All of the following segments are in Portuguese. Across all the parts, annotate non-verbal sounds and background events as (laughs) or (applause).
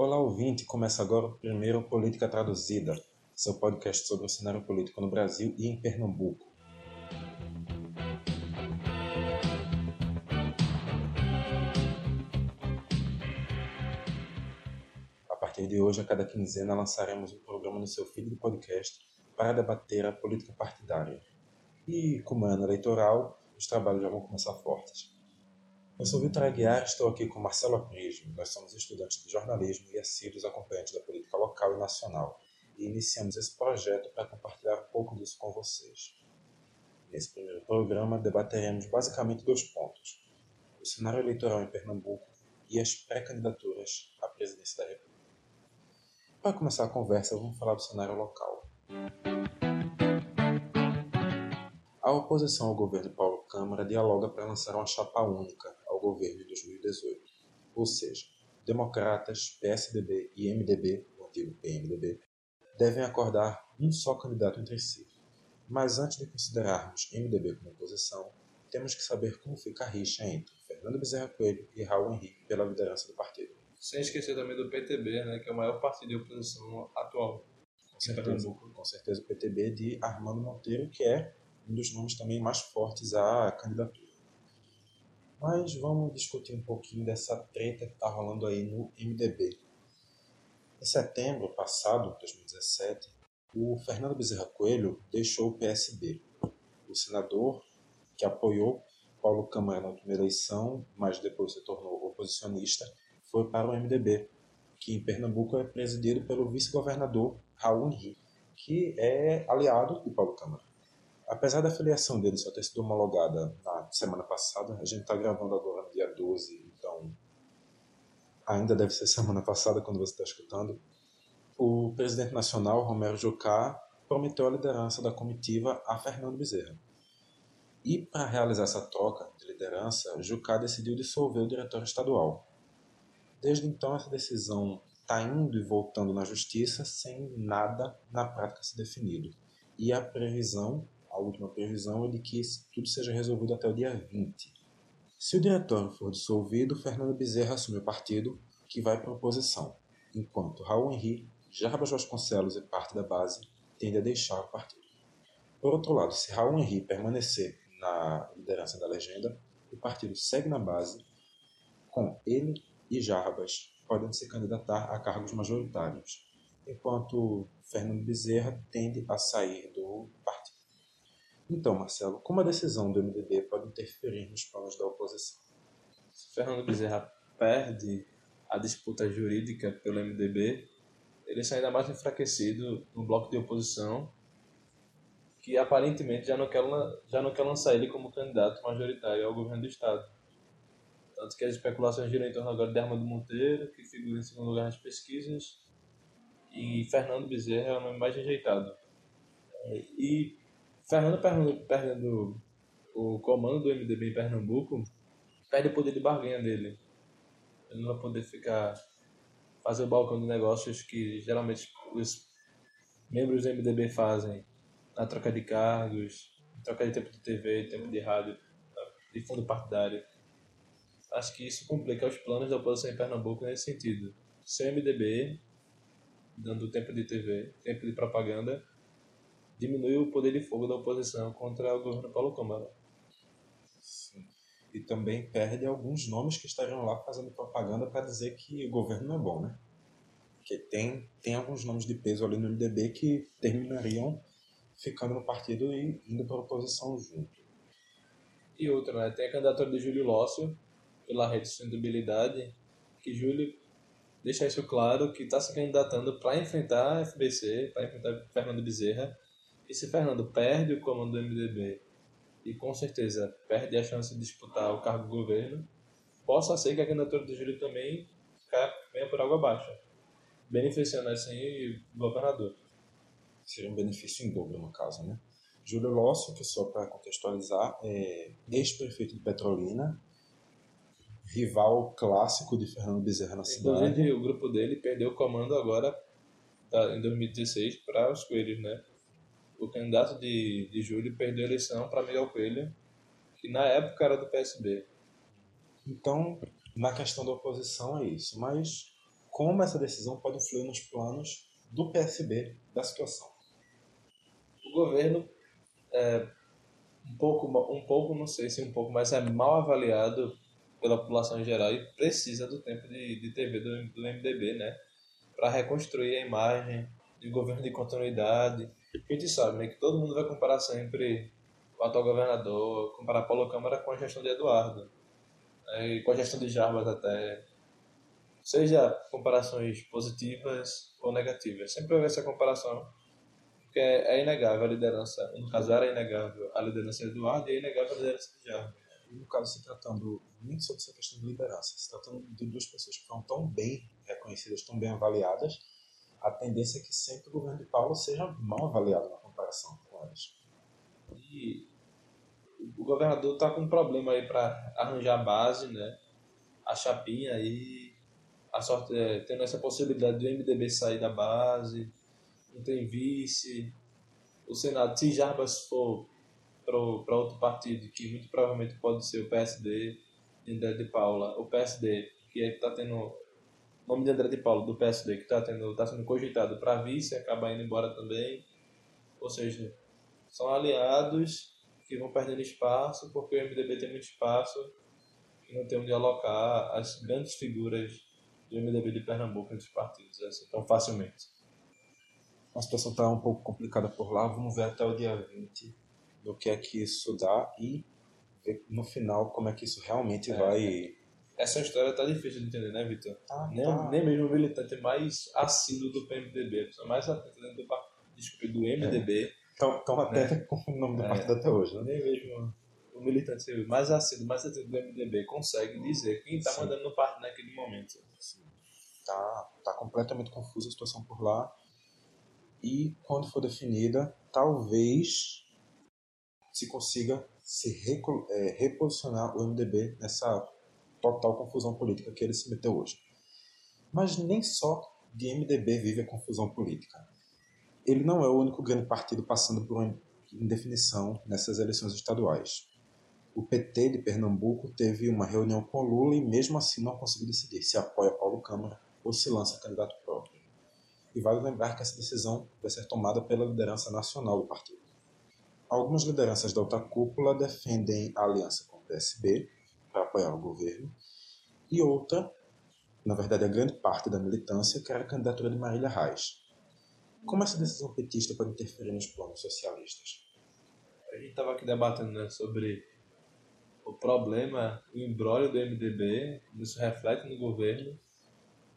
Olá, ouvinte! Começa agora o primeiro Política Traduzida, seu podcast sobre o cenário político no Brasil e em Pernambuco. A partir de hoje, a cada quinzena, lançaremos um programa no seu feed de podcast para debater a política partidária. E, como é ano eleitoral, os trabalhos já vão começar fortes. Eu sou Vitor Aguiar estou aqui com Marcelo Aprismo. Nós somos estudantes de jornalismo e assíduos acompanhantes da política local e nacional. E iniciamos esse projeto para compartilhar um pouco disso com vocês. Nesse primeiro programa, debateremos basicamente dois pontos: o cenário eleitoral em Pernambuco e as pré-candidaturas à presidência da República. Para começar a conversa, vamos falar do cenário local. A oposição ao governo Paulo Câmara dialoga para lançar uma chapa única ao governo de 2018. Ou seja, democratas, PSDB e MDB, o antigo PMDB, devem acordar um só candidato entre si. Mas antes de considerarmos MDB como oposição, temos que saber como fica a rixa entre Fernando Bezerra Coelho e Raul Henrique pela liderança do partido. Sem esquecer também do PTB, né, que é o maior partido de oposição atual. Com certeza, com certeza o PTB de Armando Monteiro, que é um dos nomes também mais fortes à candidatura. Mas vamos discutir um pouquinho dessa treta que está rolando aí no MDB. Em setembro passado, 2017, o Fernando Bezerra Coelho deixou o PSB. O senador que apoiou Paulo Câmara na última eleição, mas depois se tornou oposicionista, foi para o MDB, que em Pernambuco é presidido pelo vice-governador Raul Henrique, que é aliado de Paulo Câmara. Apesar da filiação dele só ter sido homologada na semana passada, a gente está gravando agora no dia 12, então ainda deve ser (laughs) semana passada quando você está escutando. O presidente nacional, Romero Jucá, prometeu a liderança da comitiva a Fernando Bezerra. E para realizar essa troca de liderança, Jucá decidiu dissolver o diretório estadual. Desde então, essa decisão está indo e voltando na justiça sem nada na prática se definido. E a previsão a última previsão é de que tudo seja resolvido até o dia 20. Se o diretório for dissolvido, Fernando Bezerra assume o partido, que vai para a oposição, enquanto Raul Henrique, Jarbas Vasconcelos e parte da base tendem a deixar o partido. Por outro lado, se Raul Henrique permanecer na liderança da legenda, o partido segue na base, com ele e Jarbas podem se candidatar a cargos majoritários, enquanto Fernando Bezerra tende a sair do então, Marcelo, como a decisão do MDB pode interferir nos planos da oposição? Se Fernando Bezerra perde a disputa jurídica pelo MDB, ele sai ainda mais enfraquecido no bloco de oposição, que aparentemente já não quer, já não quer lançar ele como candidato majoritário ao governo do Estado. Tanto que as especulações giram em torno agora de Armando Monteiro, que figura em segundo lugar nas pesquisas, e Fernando Bezerra é o nome mais rejeitado. E Fernando perdendo o comando do MDB em Pernambuco, perde o poder de barganha dele. Ele não vai poder ficar fazer o balcão de negócios que geralmente os membros do MDB fazem na troca de cargos, troca de tempo de TV, tempo de rádio, de fundo partidário. Acho que isso complica os planos da oposição em Pernambuco nesse sentido. Sem MDB, dando tempo de TV, tempo de propaganda, diminui o poder de fogo da oposição contra o governo Paulo Câmara. Sim. E também perde alguns nomes que estariam lá fazendo propaganda para dizer que o governo não é bom, né? Porque tem, tem alguns nomes de peso ali no MDB que terminariam ficando no partido e indo para a oposição junto. E outra, né? Tem a candidatura de Júlio Lócio, pela rede de sustentabilidade, que Júlio deixa isso claro que está se candidatando para enfrentar a FBC, para enfrentar Fernando Bezerra, e se Fernando perde o comando do MDB e com certeza perde a chance de disputar o cargo do governo, possa ser que a candidatura do Júlio também venha por água abaixo, beneficiando assim o governador. Seria um benefício em dobro, no caso, né? Júlio Lócio, que só para contextualizar, é ex-prefeito de Petrolina, rival clássico de Fernando Bezerra na cidade. Inclusive, o grupo dele perdeu o comando agora, tá, em 2016, para os Coelhos, né? O candidato de, de Júlio perdeu a eleição para Miguel Coelho, que na época era do PSB. Então, na questão da oposição é isso. Mas como essa decisão pode influir nos planos do PSB da situação. O governo é um pouco, um pouco, não sei se um pouco, mas é mal avaliado pela população em geral e precisa do tempo de, de TV do, do MDB, né? Para reconstruir a imagem de governo de continuidade. A gente sabe né, que todo mundo vai comparar sempre o atual governador, comparar Paulo Câmara com a gestão de Eduardo, né, e com a gestão de Jarbas até. Seja comparações positivas ou negativas. Sempre houve essa comparação, porque é inegável a liderança. No caso, era inegável a liderança de Eduardo e é inegável a liderança de Jarbas. No caso, se tratando nem sobre essa questão de liderança, se tratando de duas pessoas que foram tão bem reconhecidas, tão bem avaliadas, a tendência é que sempre o governo de Paulo seja mal avaliado na comparação com elas. E o governador está com um problema aí para arranjar a base, né? A chapinha aí, a sorte, é, tendo essa possibilidade do MDB sair da base, não tem vice. O Senado, se Jarbas for para outro partido, que muito provavelmente pode ser o PSD de Paula, o PSD, que está tendo o nome de André de Paula, do PSD, que está tá sendo cogitado para vice, acaba indo embora também. Ou seja, são aliados que vão perdendo espaço, porque o MDB tem muito espaço e não tem onde alocar as grandes figuras do MDB de Pernambuco nesses partidos assim, tão facilmente. A situação está um pouco complicada por lá, vamos ver até o dia 20 do que é que isso dá e ver no final como é que isso realmente é. vai. Essa história tá difícil de entender, né, Vitor? Tá, nem, tá. nem mesmo o militante mais assíduo do PMDB, a pessoa mais atenta dentro do, desculpa, do MDB. Estão é. até né? (laughs) com o nome do é. partido até hoje, né? Nem mesmo o militante mais assíduo, mais atento do MDB consegue dizer quem está mandando no partido naquele momento. Sim. Tá, tá completamente confusa a situação por lá. E quando for definida, talvez se consiga se é, reposicionar o MDB nessa total confusão política que ele se meteu hoje. Mas nem só de MDB vive a confusão política. Ele não é o único grande partido passando por uma indefinição nessas eleições estaduais. O PT de Pernambuco teve uma reunião com Lula e mesmo assim não conseguiu decidir se apoia Paulo Câmara ou se lança candidato próprio. E vale lembrar que essa decisão vai ser tomada pela liderança nacional do partido. Algumas lideranças da alta cúpula defendem a aliança com o PSB para apoiar o governo, e outra, na verdade a grande parte da militância, quer a candidatura de Marília Reis. Como essa decisão petista pode interferir nos planos socialistas? A gente estava aqui debatendo né, sobre o problema, o embrólio do MDB, isso reflete no governo,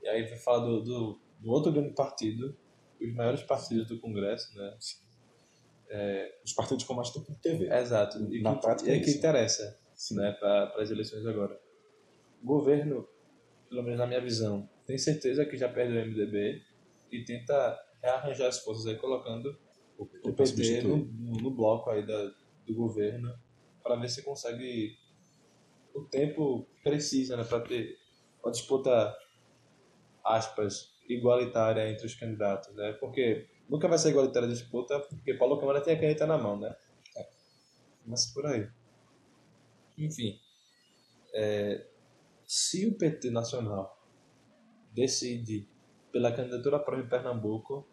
e aí vai falar do, do, do outro grande partido, os maiores partidos do Congresso, né? É, os partidos com mais tempo de TV. Exato. E Na que, prática é, é que interessa né, para as eleições agora. O governo, pelo menos na minha visão, tem certeza que já perdeu o MDB e tenta rearranjar as forças aí, colocando o o PT no, no, bloco aí da, do governo para ver se consegue o tempo preciso né, para ter uma disputa, aspas, igualitária entre os candidatos. Né? Porque Nunca vai ser igualitária a disputa, porque Paulo Câmara tem a caneta na mão, né? É. Mas por aí. Enfim. É, se o PT Nacional decide pela candidatura própria em Pernambuco,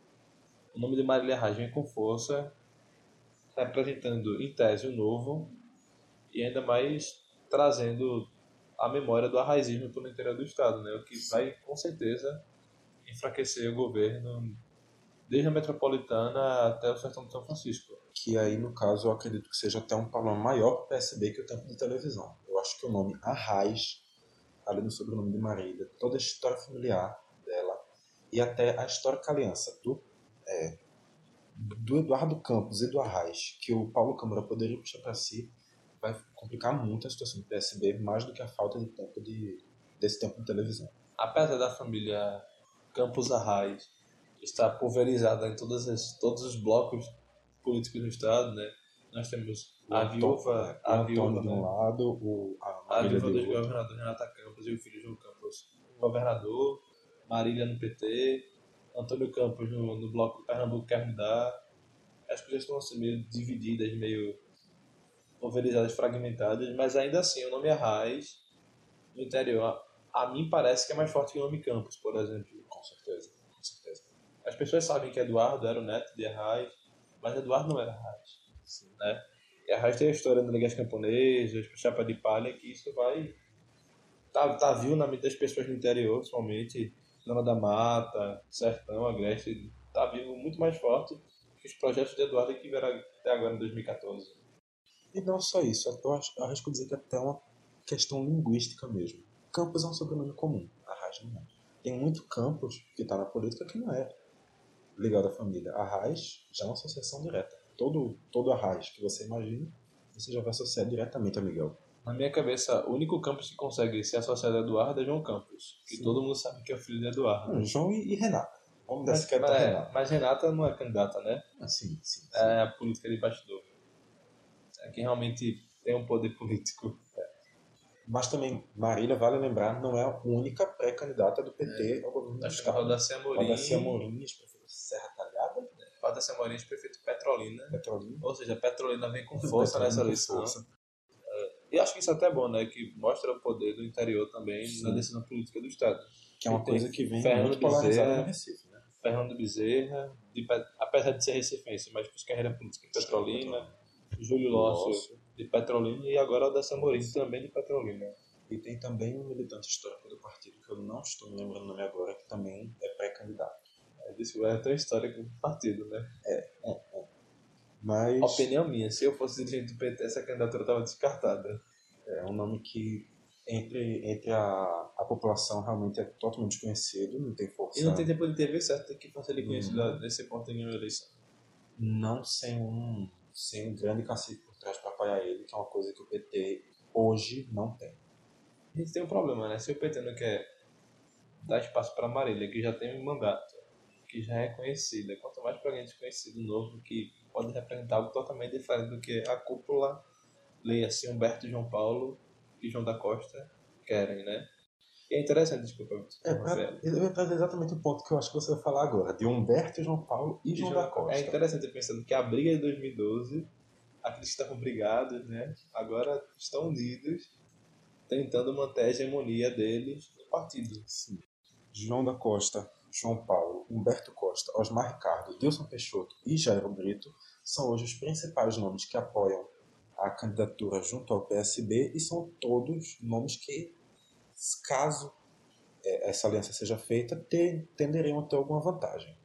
o nome de Marília Reis vem com força, representando em tese o novo e ainda mais trazendo a memória do arraizismo pelo interior do Estado, né? o que vai com certeza enfraquecer o governo desde a metropolitana até o sertão de São Francisco. Que aí, no caso, eu acredito que seja até um problema maior para o PSB que o tempo de televisão. Eu acho que o nome Arraiz, além do sobrenome de Marília, toda a história familiar dela e até a histórica aliança do, é, do Eduardo Campos e do Arraiz, que o Paulo Câmara poderia puxar para si, vai complicar muito a situação do PSB, mais do que a falta de tempo de, desse tempo de televisão. Apesar da família Campos Arraiz está pulverizada em todas as, todos os blocos políticos do Estado, né? Nós temos a viúva, a viúva de um lado, o, a, a viúva do governador Renata Campos e o filho João Campos, governador, Marília no PT, Antônio Campos no, no bloco Pernambuco quer mudar. As coisas estão assim, meio divididas, meio pulverizadas, fragmentadas, mas ainda assim o nome é Raiz no interior. A, a mim parece que é mais forte que o nome Campos, por exemplo pessoas sabem que Eduardo era o neto de Arraes, mas Eduardo não era Arraes. Né? E Arraes tem a história das ligas camponesas, chapa de palha, que isso vai. Tá, tá viu na mente das pessoas do interior, principalmente, Zona da Mata, Sertão, Agreste, tá vivo muito mais forte que os projetos de Eduardo que vieram até agora em 2014. E não só isso, eu acho, arrisco dizer que é até uma questão linguística mesmo. Campos é um sobrenome comum, Arraes não é. Tem muito Campos que está na política que não é ligado à família. Arraes já é uma associação direta. Todo, todo Arraes que você imagina, você já vai associar diretamente a Miguel. Na minha cabeça, o único Campos que consegue ser associado a Eduardo é João Campos. Que Sim. todo mundo sabe que é o filho de Eduardo. Não, João e, e Renata. Vamos dar Mas, esse é, Renata. mas Renata não é candidata, né? Ah, sim, sim. sim. É a política de bastidor. É quem realmente tem um poder político. Mas também, Marília, vale lembrar, não é a única pré-candidata do PT ao governo do Acho que é Estado. Rodacia Amorim. Rodacia Amorim, de Serra Talhada, Rodacia Amorim, prefeito Petrolina. Petrolina. Ou seja, Petrolina vem com força nessa eleição. força. E acho que isso é até bom, né? Que mostra o poder do interior também Sim. na decisão política do Estado. Que é uma coisa que vem Fernando muito polarizada Bezerra. no Recife, né? Fernando Bezerra, de Pe- apesar de ser recifense, mas fez carreira política em Petrolina. Júlio Lócio, de Petrolina. E agora o Dessa Amorim, também de Petrolina. E tem também um militante histórico do partido, que eu não estou me lembrando o nome agora, que também é pré-candidato. É, disse, é tão histórico do partido, né? Mas Opinião minha, se eu fosse dirigente do PT, essa candidatura estava descartada. é um nome que entre, entre a, a população realmente é totalmente desconhecido, não tem força. E não tem tempo de TV certo, tem que fazer ele conhecido nesse ponto em uma eleição. não sem um, sem um grande cacique por trás para apoiar ele, que é uma coisa que o PT hoje não tem. A gente tem um problema, né? Se o PT não quer dar espaço para Marília, que já tem um mandato, que já é conhecida, quanto mais para alguém desconhecido novo, que pode representar algo totalmente diferente do que a cúpula, leia-se Humberto e João Paulo e João da Costa querem, né? E é interessante, desculpa. É, pra, eu ia trazer exatamente o ponto que eu acho que você vai falar agora, de Humberto, João Paulo e, E João João- da Costa. É interessante pensando que a briga de 2012, aqueles que estavam brigados, né, agora estão unidos, tentando manter a hegemonia deles no partido. Sim. João da Costa, João Paulo, Humberto Costa, Osmar Ricardo, Dilson Peixoto e Jairo Brito são hoje os principais nomes que apoiam a candidatura junto ao PSB e são todos nomes que, caso eh, essa aliança seja feita, te- tenderiam a ter alguma vantagem.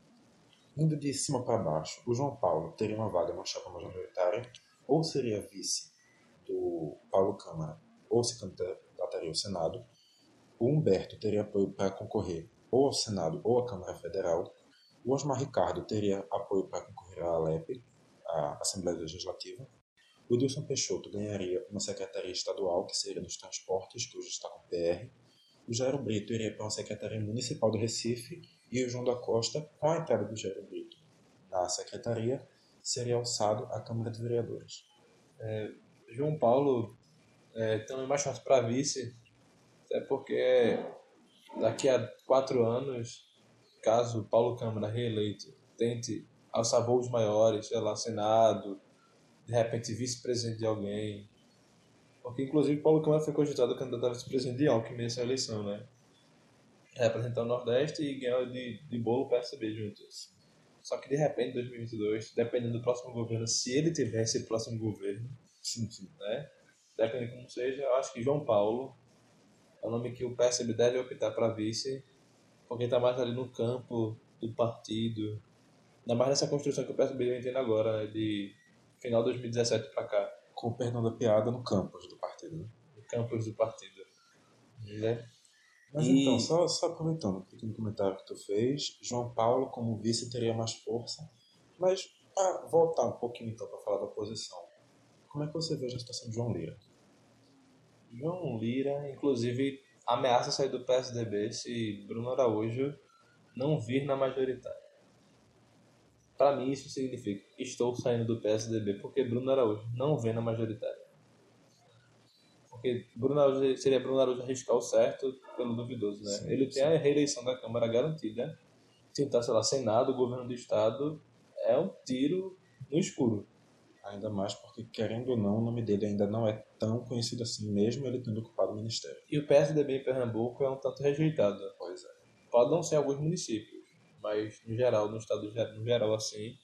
Indo de cima para baixo, o João Paulo teria uma vaga na chapa majoritária, ou seria vice do Paulo Câmara, ou se candidataria ao Senado. O Humberto teria apoio para concorrer ou ao Senado ou à Câmara Federal. O Osmar Ricardo teria apoio para concorrer à ALEP, a Assembleia Legislativa. O Dilson Peixoto ganharia uma secretaria estadual, que seria dos transportes, que hoje está com o PR. O Jairo Brito iria para uma secretaria municipal do Recife. E o João da Costa, com a entrada do Jairo Brito na secretaria, seria alçado à Câmara de Vereadores. João Paulo é, também mais fácil para vice, até porque daqui a quatro anos, caso Paulo Câmara reeleito tente alçar voos maiores, sei lá, Senado, de repente vice-presidente de alguém, porque inclusive Paulo Câmara foi cogitado candidato a vice-presidente de Alckmin nessa eleição, né? Representar o Nordeste e ganhar de, de bolo PSB juntos. Só que de repente, em 2022, dependendo do próximo governo, se ele tiver esse próximo governo, Sim, sim. né? Dependendo como seja, eu acho que João Paulo é o nome que o PSB deve optar para vice, porque está mais ali no campo do partido, ainda mais nessa construção que o PSB vem tendo agora, né? de final de 2017 para cá, Com o perdão da piada no campus do partido. Né? no campus do partido. Né? Mas E- então, só, só aproveitando o pequeno comentário que tu fez, João Paulo como vice teria mais força. Mas para voltar um pouquinho então para falar da oposição, como é que você vê a situação de João Lira? João Lira, inclusive, ameaça sair do PSDB se Bruno Araújo não vir na majoritária. Para mim, isso significa estou saindo do PSDB porque Bruno Araújo não vem na majoritária. Porque Bruno Araújo, seria Bruno Araújo arriscar o certo pelo duvidoso, né? Sim, Ele sim. tem a reeleição da Câmara garantida. Tentar, sei lá, Senado, governo do Estado, é um tiro no escuro. Ainda mais porque, querendo ou não, o nome dele ainda não é tão conhecido assim, mesmo ele tendo ocupado o ministério. E o PSDB em Pernambuco é um tanto rejeitado. Pois é. Pode não ser em alguns municípios, mas no geral, no estado no geral assim,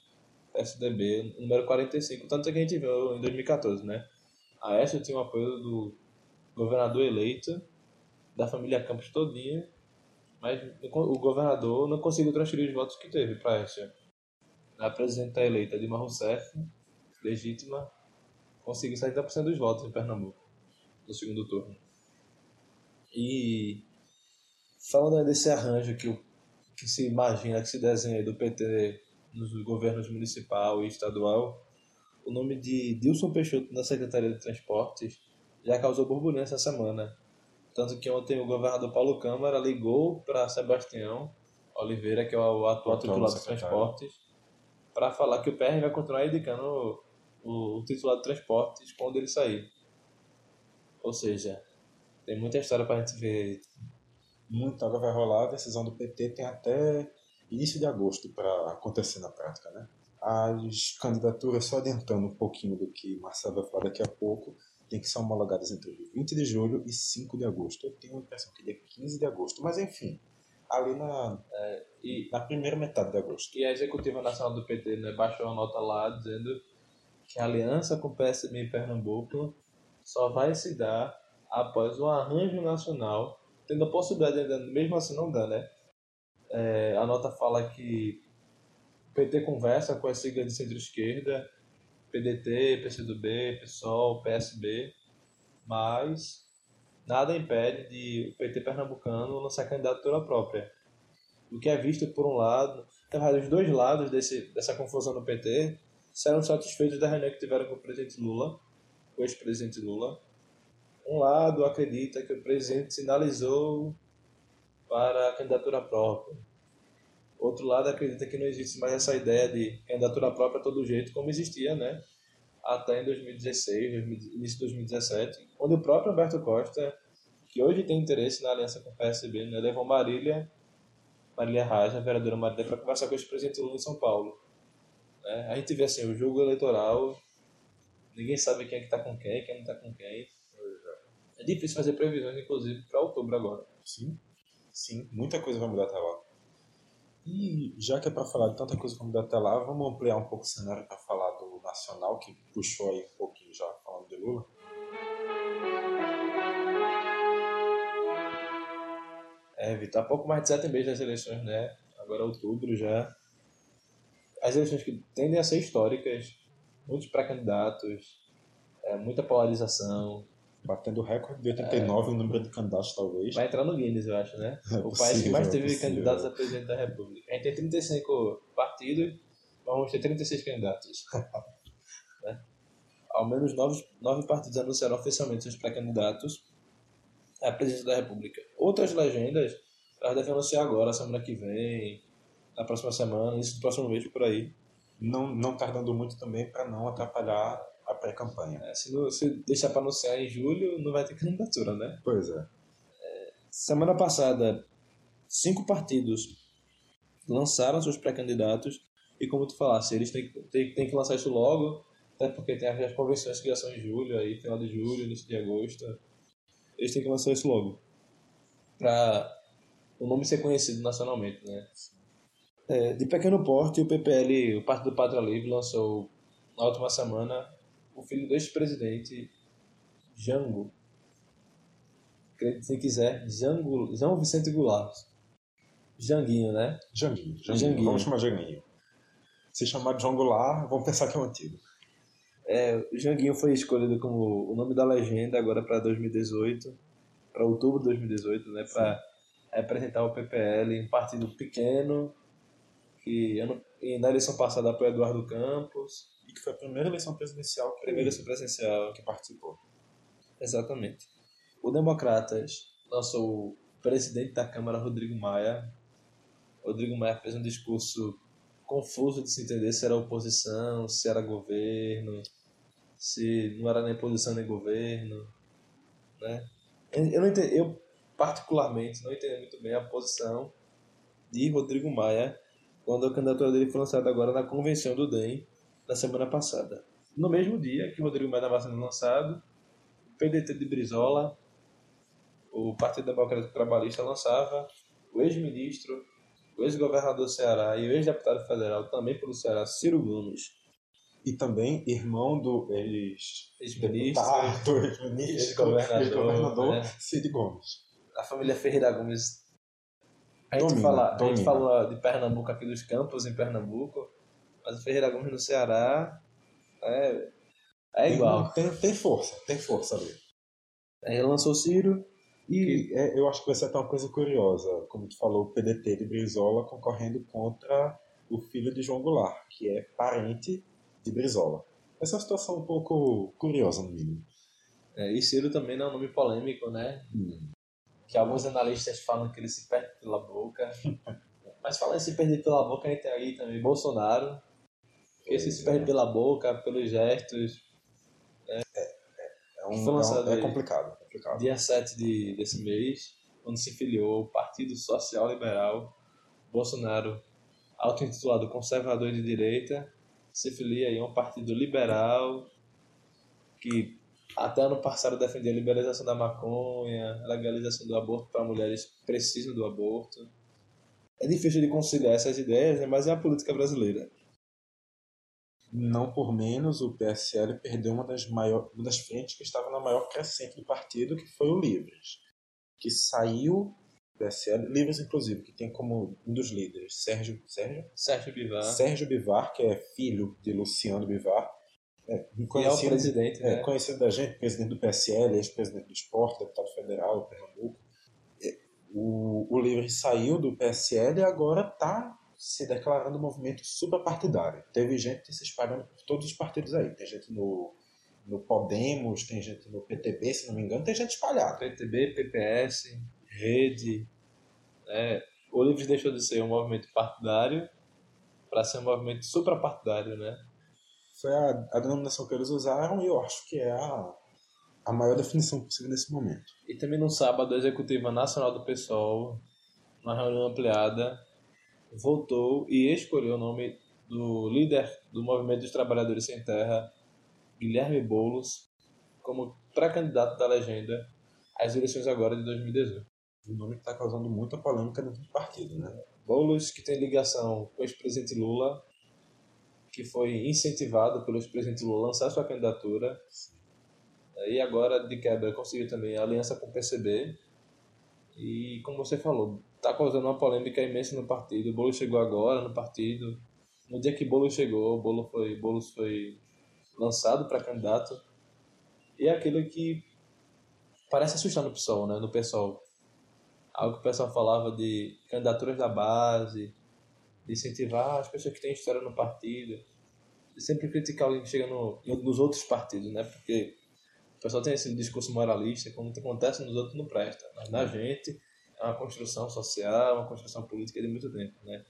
PSDB, número 45, tanto é que a gente viu em 2014, né? A Aécio tinha o apoio do governador eleito, da família Campos todinha, mas o governador não conseguiu transferir os votos que teve para Aécio. A presidenta eleita Dilma Rousseff, legítima, conseguiu 70% dos votos em Pernambuco, no segundo turno. E falando desse arranjo que, que se imagina, que se desenha do PT nos governos municipal e estadual, o nome de Dilson Peixoto na Secretaria de Transportes já causou burburinho essa semana. Tanto que ontem o governador Paulo Câmara ligou para Sebastião Oliveira, que é o atual titular de Transportes, para falar que o PR vai continuar indicando o, o titular de Transportes quando ele sair. Ou seja, tem muita história para a gente ver. Muita água vai rolar, a decisão do PT tem até início de agosto para acontecer na prática, né? As candidaturas, só adiantando um pouquinho do que Marcelo vai falar daqui a pouco, tem que ser homologadas entre 20 de julho e 5 de agosto. Eu tenho a impressão que é 15 de agosto, mas enfim, ali na, é, e, na primeira metade de agosto. E a Executiva Nacional do PT né, baixou uma nota lá dizendo que a aliança com o PSB Pernambuco só vai se dar após o arranjo nacional, tendo a possibilidade ainda, mesmo assim não dá, né? É, a nota fala que o PT conversa com a sigla de centro-esquerda, PDT, PCdoB, PSOL, PSB, mas nada impede de o PT pernambucano lançar candidatura própria. O que é visto por um lado, os dois lados desse, dessa confusão no PT serão satisfeitos da reunião que tiveram com o presidente Lula, o ex-presidente Lula. Um lado acredita que o presidente sinalizou para a candidatura própria. Outro lado acredita que não existe mais essa ideia de candidatura própria todo jeito, como existia, né? Até em 2016, início de 2017, onde o próprio Humberto Costa, que hoje tem interesse na aliança com o PSB, né, levou Marília, Marília Raja, a vereadora Marília, para conversar com o ex-presidente Lula em São Paulo. Né? A gente vê assim, o jogo eleitoral, ninguém sabe quem é que está com quem, quem não está com quem. É difícil fazer previsões, inclusive, para outubro agora. Sim. Sim, muita coisa vai mudar até lá. E já que é para falar de tanta coisa que vai mudar até lá, vamos ampliar um pouco o cenário para falar do Nacional, que puxou aí um pouquinho já falando de Lula. É, Vitor, há pouco mais de sete meses das eleições, né? Agora é outubro já. As eleições que tendem a ser históricas, muitos pré-candidatos, é, muita polarização, batendo recorde de 89 é. o número de candidatos, talvez. Vai entrar no Guinness, eu acho, né? É o possível, país que mais teve possível. candidatos a presidente da República. A gente tem 35 partidos, vamos ter 36 candidatos. (laughs) né? Ao menos nove, nove partidos anunciaram oficialmente seus pré-candidatos à presidência da República. Outras legendas, elas devem anunciar agora, semana que vem, na próxima semana, isso do próximo mês, por aí. Não, não tardando muito também para não atrapalhar a pré-campanha. É, se, não, se deixar para anunciar em julho, não vai ter candidatura, né? Pois é. é semana passada, cinco partidos lançaram seus pré-candidatos e, como tu falasse, eles têm, têm, têm que lançar isso logo, até porque tem as convenções que já são em julho, aí final de julho, início de agosto. Eles têm que lançar isso logo. Para o nome ser conhecido nacionalmente, né? É, de pequeno porte, o PPL, o Partido Pátria Livre, lançou na última semana o filho do ex-presidente Jango. Se quiser, Jango, João Vicente Goulart. Janguinho, né? Janguinho, Janguinho. Janguinho. Vamos chamar Janguinho. Se chamar de João Goulart, vamos pensar que é um antigo. É, o Janguinho foi escolhido como o nome da legenda agora para 2018, para outubro de 2018, né? Para representar o PPL, um partido pequeno que na eleição passada apoiou Eduardo Campos e que foi a primeira eleição presidencial que, primeira eleição presidencial que participou. Exatamente. O Democratas lançou o presidente da Câmara, Rodrigo Maia. Rodrigo Maia fez um discurso confuso de se entender se era oposição, se era governo, se não era nem oposição nem governo, né? Eu não entendi, eu particularmente não entendi muito bem a posição de Rodrigo Maia quando a candidatura dele foi lançada agora na convenção do DEM da semana passada. No mesmo dia que Rodrigo Maia estava sendo lançado, o PDT de Brizola, o Partido Democrático Trabalhista, lançava o ex-ministro, o ex-governador do Ceará e o ex-deputado federal também pelo Ceará, Ciro Gomes. E também irmão do ex- Ex-ministro, deputado, ex-ministro, ex-governador, ex-governador né? Cid Gomes. a família Ferreira Gomes. A gente, Domina, fala, a gente domina. fala de Pernambuco aqui dos campos em Pernambuco, mas o Ferreira Gomes no Ceará é, é igual. Tem, tem força, tem força ali. Aí ele lançou o Ciro e E é, eu acho que vai ser até uma coisa curiosa, como tu falou, o PDT de Brizola concorrendo contra o filho de João Goulart, que é parente de Brizola. Essa é uma situação um pouco curiosa, no mínimo. É, e Ciro também não é um nome polêmico, né? Que alguns analistas falam que ele se perde pela boca. (laughs) Mas falando em se perder pela boca, a gente tem aí também Bolsonaro. Que esse se perde pela boca, pelos gestos. É, um, Foi lançado é, um- é aí. complicado, complicado. Dia 7 de, desse mês, quando se filiou ao Partido Social Liberal, Bolsonaro, auto-intitulado conservador de direita, se filia aí a um partido liberal que até ano passado defendia a liberalização da maconha, a legalização do aborto para mulheres que precisam do aborto. É difícil de conciliar essas ideias, né, mas é a política brasileira. Não por menos, o PSL perdeu uma das, maior, uma das frentes que estava na maior crescente do partido, que foi o Livres. Que saiu PSL, Livres inclusive, que tem como um dos líderes Sérgio, Sérgio? Sérgio Bivar, Sérgio Bivar, que é filho de Luciano Bivar. É, que é conhecido, presidente, é, né? conhecido da gente, presidente do PSL, ex-presidente do esporte, deputado federal, Pernambuco. É, O, o Livres saiu do PSL e agora está se declarando um movimento suprapartidário. Teve gente se espalhando por todos os partidos aí. Tem gente no, no Podemos, tem gente no PTB, se não me engano, tem gente espalhada. PTB, PPS, Rede. Né? O Livres deixou de ser um movimento partidário para ser um movimento suprapartidário, né? Foi a, a denominação que eles usaram e eu acho que é a, a maior definição possível nesse momento. E também no sábado, a Executiva Nacional do PSOL, na reunião ampliada, votou e escolheu o nome do líder do Movimento dos Trabalhadores Sem Terra, Guilherme Boulos, como pré-candidato da legenda às eleições agora de 2018. Um nome que está causando muita polêmica dentro do partido, né? Boulos, que tem ligação com o ex-presidente Lula, que foi incentivado pelo ex-presidente Lula a lançar sua candidatura. E agora, de quebra, conseguiu também a aliança com o PCB. E, como você falou, está causando uma polêmica imensa no partido. O Boulos chegou agora no partido. No dia que Boulos chegou, o Boulos foi, Boulos foi lançado para candidato. E é aquilo que parece assustar no PSOL, né? No PSOL algo que o pessoal falava de candidaturas da base, incentivar as pessoas que têm história no partido, sempre criticar alguém que chega no, nos outros partidos, né? Porque o pessoal tem esse discurso moralista, como acontece nos outros não presta, mas na gente é uma construção social, uma construção política de muito tempo, né?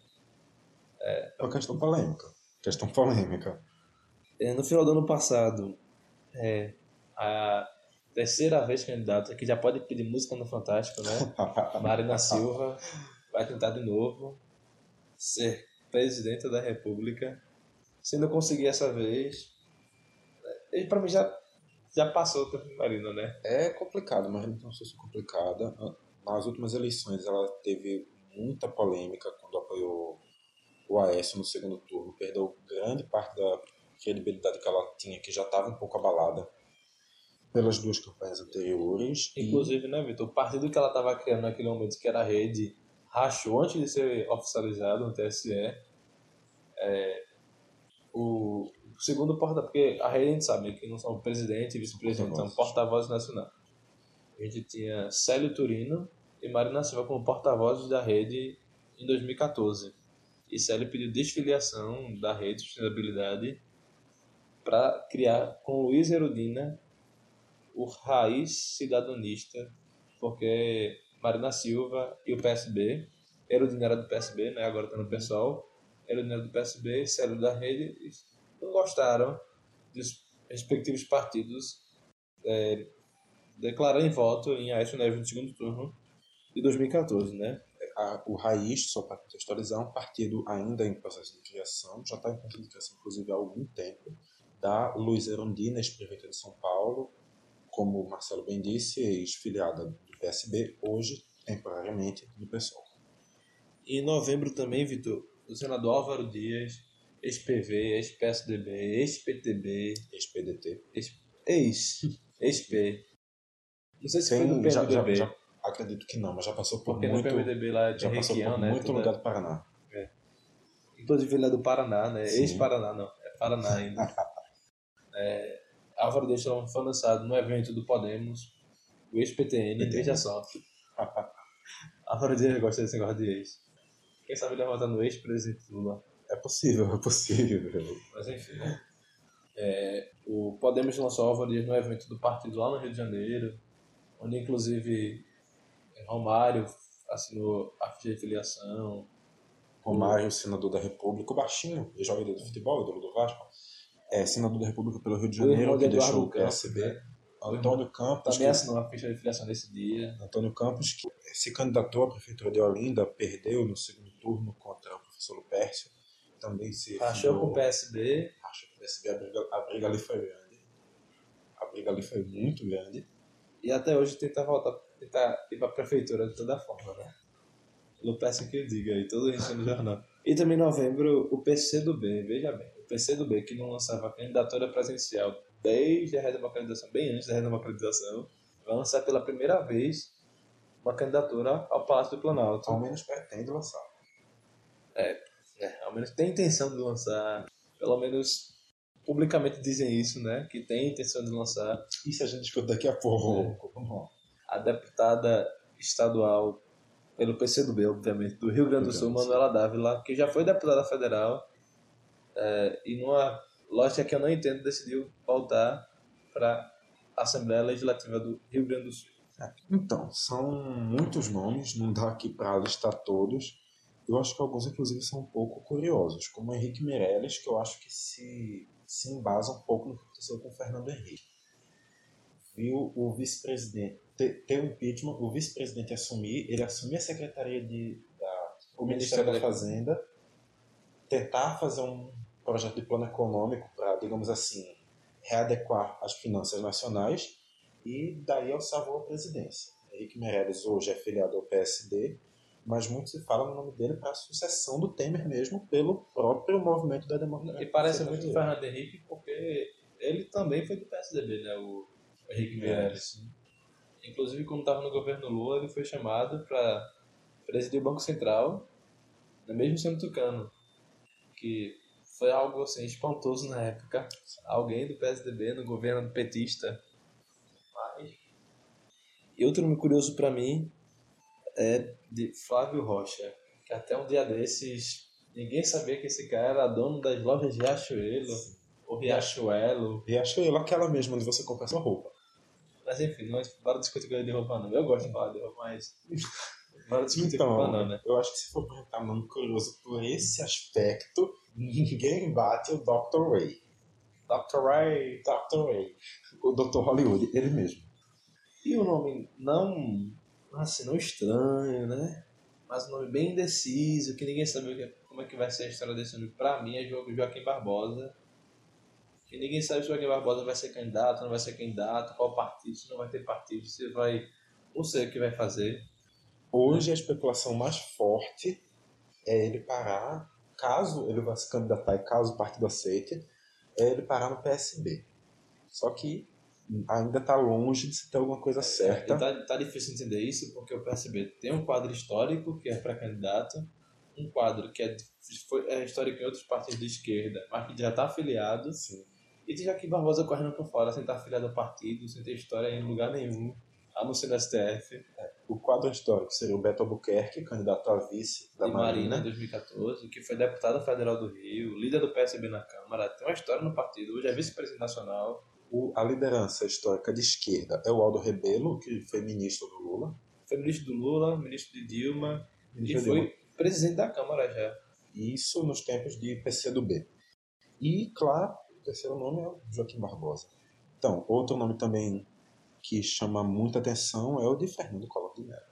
É uma questão polêmica. Questão polêmica. É, No final do ano passado, é, a terceira vez candidata, que já pode pedir música no Fantástico, né? (laughs) Marina Silva vai tentar de novo ser presidenta da República. Se não conseguir essa vez, ele para mim já já passou o tempo de Marina, né? É complicado, mas não é uma situação complicada. Nas últimas eleições ela teve muita polêmica quando apoiou o Aécio no segundo turno. Perdeu grande parte da credibilidade que ela tinha, que já estava um pouco abalada pelas duas campanhas anteriores. E- Inclusive, né, Vitor? O partido que ela estava criando naquele momento, que era a rede, rachou antes de ser oficializado no TSE. É, o segundo porta porque a rede a gente sabe que não são presidente e vice-presidente, são porta-vozes nacionais. A gente tinha Célio Turino e Marina Silva como porta-vozes da rede em 2014. E Célio pediu desfiliação da rede de sustentabilidade para criar com Luiz Erudina o raiz cidadonista, porque Marina Silva e o PSB, Erudina era do PSB, né, agora está no PSOL, Erudina era do PSB, Célio da Rede, não gostaram dos respectivos partidos é, declararem voto em Aécio Neves no segundo turno de 2014, né? a- o Raiz, só para contextualizar, é um partido ainda em processo de criação, já está em processo de criação, inclusive, há algum tempo, da Luiz Erundina, ex-prefeita de São Paulo, como o Marcelo bem disse, ex-filiada PSB, hoje, temporariamente, do PSOL. E em novembro também, Vitor, o senador Álvaro Dias, ex-PV, ex-PSDB, ex-PTB, Ex-PDT. ex, ex-P. Não sei se Tem- foi no já- já- PMDB, já- acredito que não, mas já passou por porque muito, no PMDB lá é já passou por né? muito toda- lugar do Paraná. Inclusive ele é do Paraná, né? Ex-Paraná, não. É Paraná ainda. (laughs) é, Álvaro Dias foi lançado no evento do Podemos, o ex-PTN, PTN. veja só. (laughs) Álvaro Dias gosta desse negócio de ex. Quem sabe ele vai votar no ex-presidente Lula. É possível, é possível. Mas enfim, né? É, o Podemos lançou Dias no evento do partido lá no Rio de Janeiro, onde inclusive Romário assinou a de filiação. Romário, senador da República, o baixinho, jogador de futebol, ídolo do Vasco, é senador da República pelo Rio de Janeiro, que Eduardo deixou o PSB. né? Antônio Campos, Também assinou a ficha de filiação nesse dia. Antônio Campos, que se candidatou à Prefeitura de Olinda, perdeu no segundo turno contra o professor Lupércio. Também se Rachou com o PSB. Acho que o PSB, a briga, a briga ali foi grande. A briga ali foi muito grande. E até hoje tenta voltar, tentar ir pra prefeitura de toda forma, né? Peço que eu diga aí, todo isso no jornal. E também em novembro, o PCdoB, veja bem, o PCdoB que não lançava candidatura presencial desde a redemocratização, bem antes da redemocratização, vai lançar pela primeira vez uma candidatura ao Palácio do Planalto. Ao menos pretende lançar. É, ao menos tem intenção de lançar, pelo menos publicamente dizem isso, né? Que tem intenção de lançar. Isso a gente discute daqui a pouco. Lá. a deputada estadual pelo PCdoB, obviamente, do Rio Grande do Sul. Manuela Dávila, que já foi deputada federal é, e numa lógica que eu não entendo, decidiu voltar para a Assembleia Legislativa do Rio Grande do Sul. Então, são muitos nomes, não dá aqui para listar todos. Eu acho que alguns, inclusive, são um pouco curiosos, como Henrique Meirelles, que eu acho que se, se embasa um pouco no que aconteceu com o Fernando Henrique. Viu o vice-presidente ter, ter o impeachment, o vice-presidente assumir, ele assumir a secretaria de, da, o Ministério da Fazenda, tentar fazer um projeto de plano econômico para, digamos assim, readequar as finanças nacionais e daí ele salvou a presidência. Henrique Meirelles hoje é filiado ao PSD, mas muito se fala no nome dele para a sucessão do Temer mesmo pelo próprio movimento da democracia. E parece muito o Fernando Henrique porque ele também foi do PSDB, né? O Henrique Meirelles. Inclusive, quando estava no governo Lula, ele foi chamado para presidir o Banco Central, né, mesmo sendo tucano. Que foi algo assim, espantoso na época. Alguém do PSDB no governo petista. Mas... E outro nome curioso para mim é de Flávio Rocha, que até um dia desses ninguém sabia que esse cara era dono das lojas Riachuelo, ou Riachuelo. Riachuelo, aquela mesma onde você compra sua roupa. Mas enfim, não bora discutir coisa de roupa não. Eu gosto de falar de roupa, mas. Então, não, né? eu acho que se for perguntar curioso por esse aspecto, ninguém bate o Dr. Ray. Dr. Ray. Dr. Ray. O Dr. Hollywood, ele mesmo. E o nome não. Assim, não estranho, né? Mas um nome bem indeciso, que ninguém sabe que- como é que vai ser a história desse nome. Pra mim é Jo- Joaquim Barbosa. Que ninguém sabe se o Joaquim Barbosa vai ser candidato, não vai ser candidato, qual partido, se não vai ter partido, se vai. Não sei o que vai fazer. Hoje a especulação mais forte é ele parar, caso ele vá se candidatar e caso o partido aceite, é ele parar no PSB. Só que ainda está longe de se ter alguma coisa certa. E tá, difícil entender isso porque o PSB tem um quadro histórico que é para candidato, um quadro que é, foi, é histórico em outros partidos de esquerda, mas que já está afiliado, Sim. e tem Joaquim Barbosa correndo por fora sem estar afiliado ao partido, sem ter história em lugar nenhum, a não ser no STF, O quadro histórico seria o Beto Albuquerque, candidato a vice da de Marina em 2014, que foi deputado federal do Rio, líder do PSB na Câmara, tem uma história no partido, hoje é vice-presidente nacional, O- a liderança histórica de esquerda é o Aldo Rebelo, que foi ministro do Lula. foi ministro do Lula, ministro de Dilma, e Ministro de foi presidente da Câmara já. Isso nos tempos de PCdoB. E, claro, o terceiro nome é o Joaquim Barbosa. Então, outro nome também que chama muita atenção é o de Fernando Collor de Mello.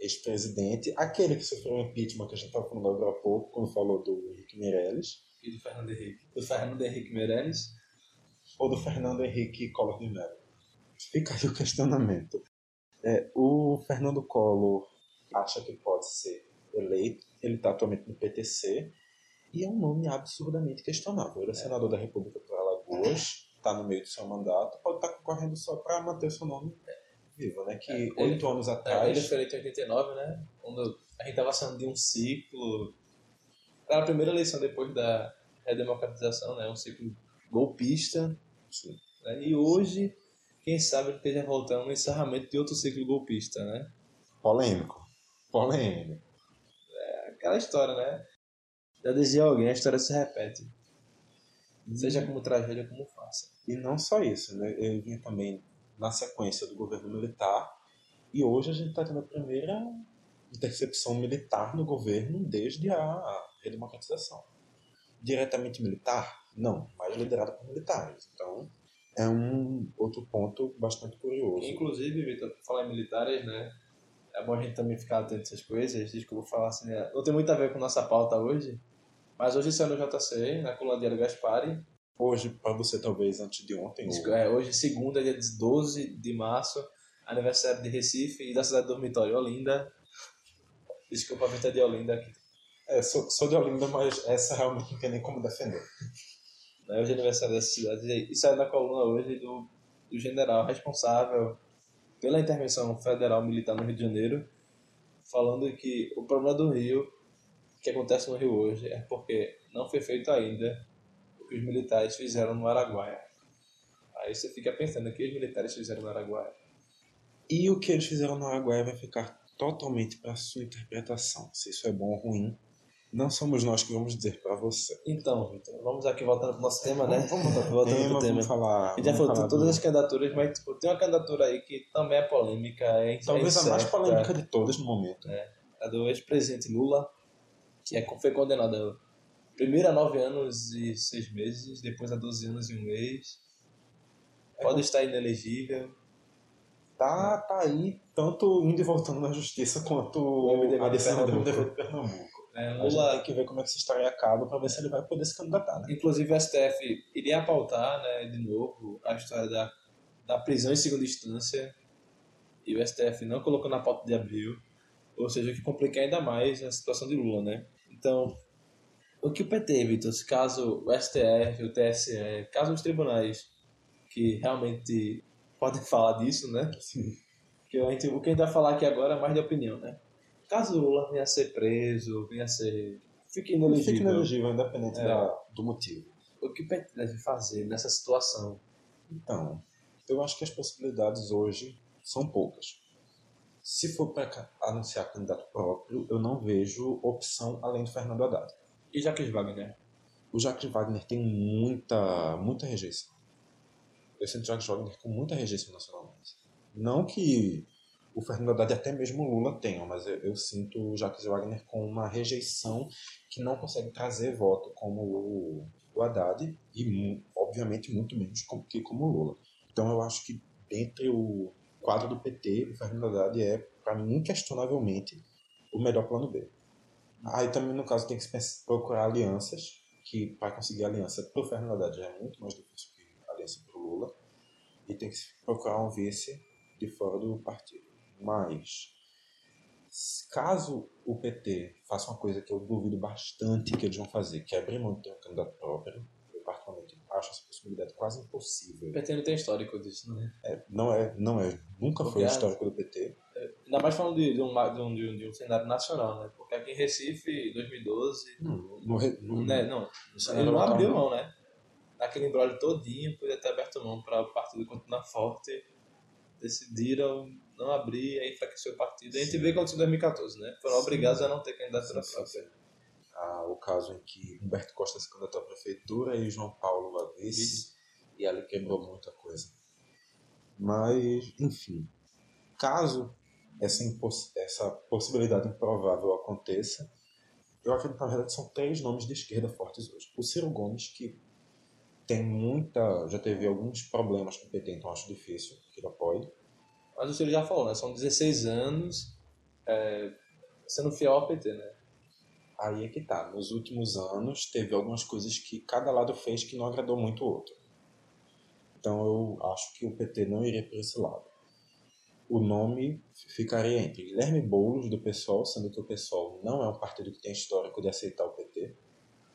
Ex-presidente, aquele que sofreu um impeachment que a gente estava falando agora há pouco, quando falou do Henrique Meirelles, E do Fernando Henrique. Do Fernando Henrique Meirelles. ou do Fernando Henrique Collor de Mello. Fica aí o questionamento. É, o Fernando Collor acha que pode ser eleito. Ele está atualmente no PTC e é um nome absurdamente questionável. Ele é, é. senador da República por Alagoas, está no meio do seu mandato, pode estar tá concorrendo só para manter o seu nome vivo, né? Que é, oito é, anos atrás. ele foi eleito em 89, né? Quando a gente estava saindo de um ciclo. Era a primeira eleição depois da redemocratização, né? Um ciclo golpista. Né? E hoje, quem sabe ele esteja voltando no encerramento de outro ciclo golpista, né? Polêmico. Polêmico. É aquela história, né? Já dizia alguém, a história se repete. Seja como tragédia, como faça. E não só isso, né? Ele vinha também na sequência do governo militar e hoje a gente está tendo a primeira intercepção militar no governo desde a redemocratização. Diretamente militar? Não, mas liderada por militares. Então, é um outro ponto bastante curioso. Inclusive, Vitor, falar em militares, né? É bom a gente também ficar atento a essas coisas. Desculpa falar assim, né? não tem muito a ver com nossa pauta hoje, mas hoje saiu no JC, na coluna Diário Gaspari. Hoje, para você, talvez, antes de ontem. Ou... É, hoje, segunda, dia 12 de março, aniversário de Recife e da cidade do dormitório Olinda. Desculpa a vida de Olinda aqui. É, sou, sou de Olinda, mas essa realmente não tem nem como defender. É hoje é aniversário dessa cidade. E saiu na coluna hoje do, do general responsável pela intervenção federal militar no Rio de Janeiro, falando que o problema do Rio que acontece no Rio hoje é porque não foi feito ainda que os militares fizeram no Araguaia. Aí você fica pensando o que os militares fizeram no Araguaia. E o que eles fizeram no Araguaia vai ficar totalmente para sua interpretação. Se isso é bom ou ruim, não somos nós que vamos dizer para você. Então, vamos aqui voltando para o nosso tema, né? Vamos, vamos voltando tema, pro tema. Vamos falar. A gente já falou de todas as candidaturas, mas tipo, tem uma candidatura aí que também é polêmica. É Talvez é a mais polêmica de todas no momento. É, a do ex-presidente Lula, que é, foi condenado primeiro a nove anos e seis meses, depois a 12 anos e um mês. É Pode estar inelegível. Tá, tá aí, tanto indo e voltando na justiça quanto a decisão do MDB de Pernambuco. É, Lula tem que ver como é que essa história acaba para ver se ele vai poder se candidatar. Né? Inclusive o STF iria pautar, né, de novo, a história da, da prisão em segunda instância e o STF não colocou na pauta de abril, ou seja, o que complica ainda mais a situação de Lula, né? Então, o que o PT, Vitor, caso o STF, o TSE, caso os tribunais que realmente podem (laughs) falar disso, né? Sim. Que a gente, o que a gente vai falar aqui agora é mais de opinião, né? Caso o Lula venha a ser preso, venha a ser. Fique inelegível. Fique inelegível, independente é. da, do motivo. O que o PT deve fazer nessa situação? Então, eu acho que as possibilidades hoje são poucas. Se for para anunciar candidato próprio, eu não vejo opção além do Fernando Haddad. E Jacques Wagner? O Jacques Wagner tem muita, muita rejeição. Eu sinto Jacques Wagner com muita rejeição nacionalmente. Não que o Fernando Haddad e até mesmo o Lula tenham, mas eu, eu, sinto o Jacques Wagner com uma rejeição que não consegue trazer voto como o, o Haddad e, obviamente, muito menos que como o Lula. Então eu acho que dentre o quadro do PT, o Fernando Haddad é, para mim, inquestionavelmente o melhor plano B. Aí também, no caso, tem que procurar alianças, que para conseguir aliança para o Fernando Haddad já é muito mais difícil que aliança para o Lula, e tem que procurar um vice de fora do partido. Mas, caso o PT faça uma coisa que eu duvido bastante que eles vão fazer, que é abrir mão de ter um candidato próprio, eu particularmente acho essa possibilidade quase impossível. O PT não tem histórico disso, não é? é não é, não é. Nunca Porque foi histórico do PT. Ainda mais falando de, de, um, de, um, de, um, de um cenário nacional, né? Porque aqui em Recife, 2012... Hum, no, no, né? não, ele não abriu mão, né? Naquele embrólio todinho, podia ter aberto mão para o partido continuar forte. Decidiram não abrir, aí enfraqueceu o partido. A gente Sim. vê que aconteceu em 2014, né? Foram Sim. obrigados a não ter candidatura própria. Ah, o caso em que Humberto Costa se candidatou à prefeitura e João Paulo a vice, e ali quebrou muita coisa. Mas, enfim, caso essa, essa possibilidade improvável aconteça, eu acredito que na verdade são três nomes de esquerda fortes hoje. O Ciro Gomes, que tem muita. já teve alguns problemas com o PT, então acho difícil que ele apoie. Mas o senhor já falou, né? São 16 anos é, sendo fiel ao PT, né? Aí é que tá. Nos últimos anos, teve algumas coisas que cada lado fez que não agradou muito o outro. Então eu acho que o PT não iria por esse lado. O nome ficaria entre Guilherme Boulos, do PSOL, sendo que o PSOL não é um partido que tem histórico de aceitar o PT.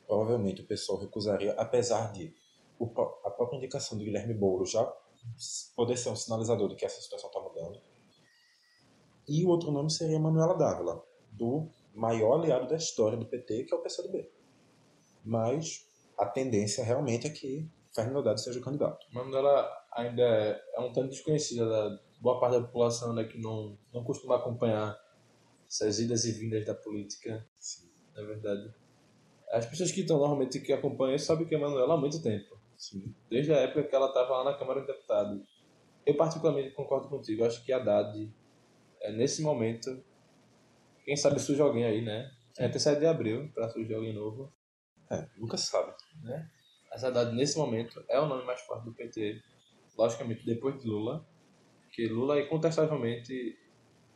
Provavelmente o PSOL recusaria, apesar de a própria indicação do Guilherme Boulos já poder ser um sinalizador de que essa situação está mudando. E o outro nome seria Manuela Dávila, do maior aliado da história do PT, que é o PCdoB. Mas a tendência realmente é que Fernando Haddad seja o candidato. Manuela ainda é, é um tanto desconhecida da boa parte da população né, que não, não costuma acompanhar essas idas e vindas da política. Sim. Na verdade. As pessoas que estão normalmente que acompanham sabem que a Manuela há muito tempo. Sim. Desde a época que ela estava lá na Câmara dos Deputados. Eu particularmente concordo contigo. Acho que a Haddad, é, nesse momento, quem sabe surge alguém aí, né? É até 7 de abril para surgir alguém novo. É, nunca sabe. Né? Mas Haddad, nesse momento, é o nome mais forte do PT. Logicamente, depois de Lula. Que Lula é incontestavelmente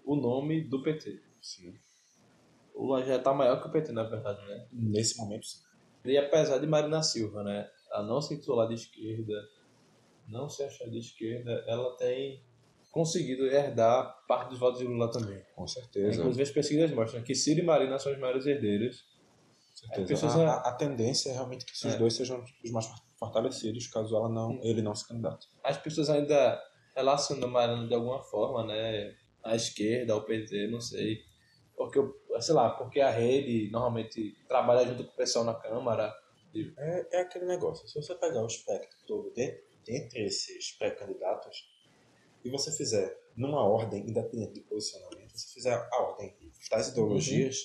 o nome do PT. Sim. Lula já está maior que o PT, na verdade, né? Nesse momento, sim. E apesar de Marina Silva, né? A não se titular de esquerda, não se achar de esquerda, ela tem conseguido herdar parte dos votos de Lula também. Com certeza. Inclusive as pesquisas mostram que Ciro e Marina são os maiores herdeiros. Certeza. A, a, a, tendência é realmente que esses é. dois sejam os mais fortalecidos, caso ela não, ele não se candidate. As pessoas ainda relacionam Marina de alguma forma, né? À esquerda, ao PT, não sei. Porque, sei lá, porque a rede normalmente trabalha junto com o pessoal na Câmara. É, é aquele negócio. Se você pegar o espectro todo de, dentre esses pré-candidatos, e você fizer numa ordem independente de posicionamento, você fizer a ordem das ideologias,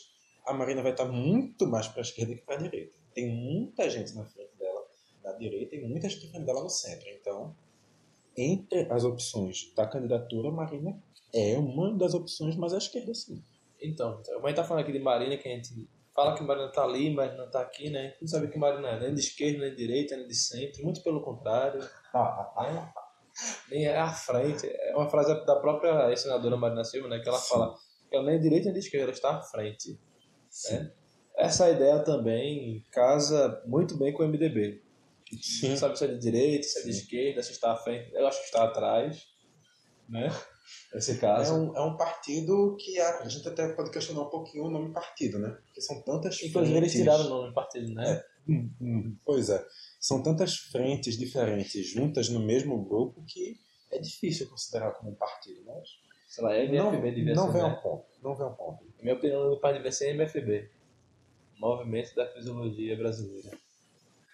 uhum. a Marina vai estar muito mais para a esquerda que para a direita. Tem muita gente na frente dela na direita e muita gente na frente dela no centro. Então, entre as opções da candidatura, Marina é uma das opções mais à esquerda, sim. Então, a gente está falando aqui de Marina, que a gente fala que Marina está ali, mas não está aqui, né? A gente não sabe que Marina é nem de esquerda, nem de direita, nem de centro, muito pelo contrário. Ah, ah, ah nem é à frente. É uma frase da própria senadora Marina Silva, né? Que ela Sim. fala que ela nem é direita nem de esquerda, ela está à frente. Né? Essa ideia também casa muito bem com o MDB. Sim. Não sabe se é de direita, se é de esquerda, se está à frente. Eu acho que está atrás, né? Nesse caso. É um, é um partido que a, a gente até pode questionar um pouquinho o nome partido, né? Porque são tantas Inclusive frentes... eles tiraram o nome partido, né? É. Pois é são tantas frentes diferentes juntas no mesmo grupo que é difícil considerar como um partido, mas sei lá, MFB não, não vem ao ponto, não vem ao ponto. Minha opinião, o partido devia ser MFB, Movimento da Fisiologia Brasileira.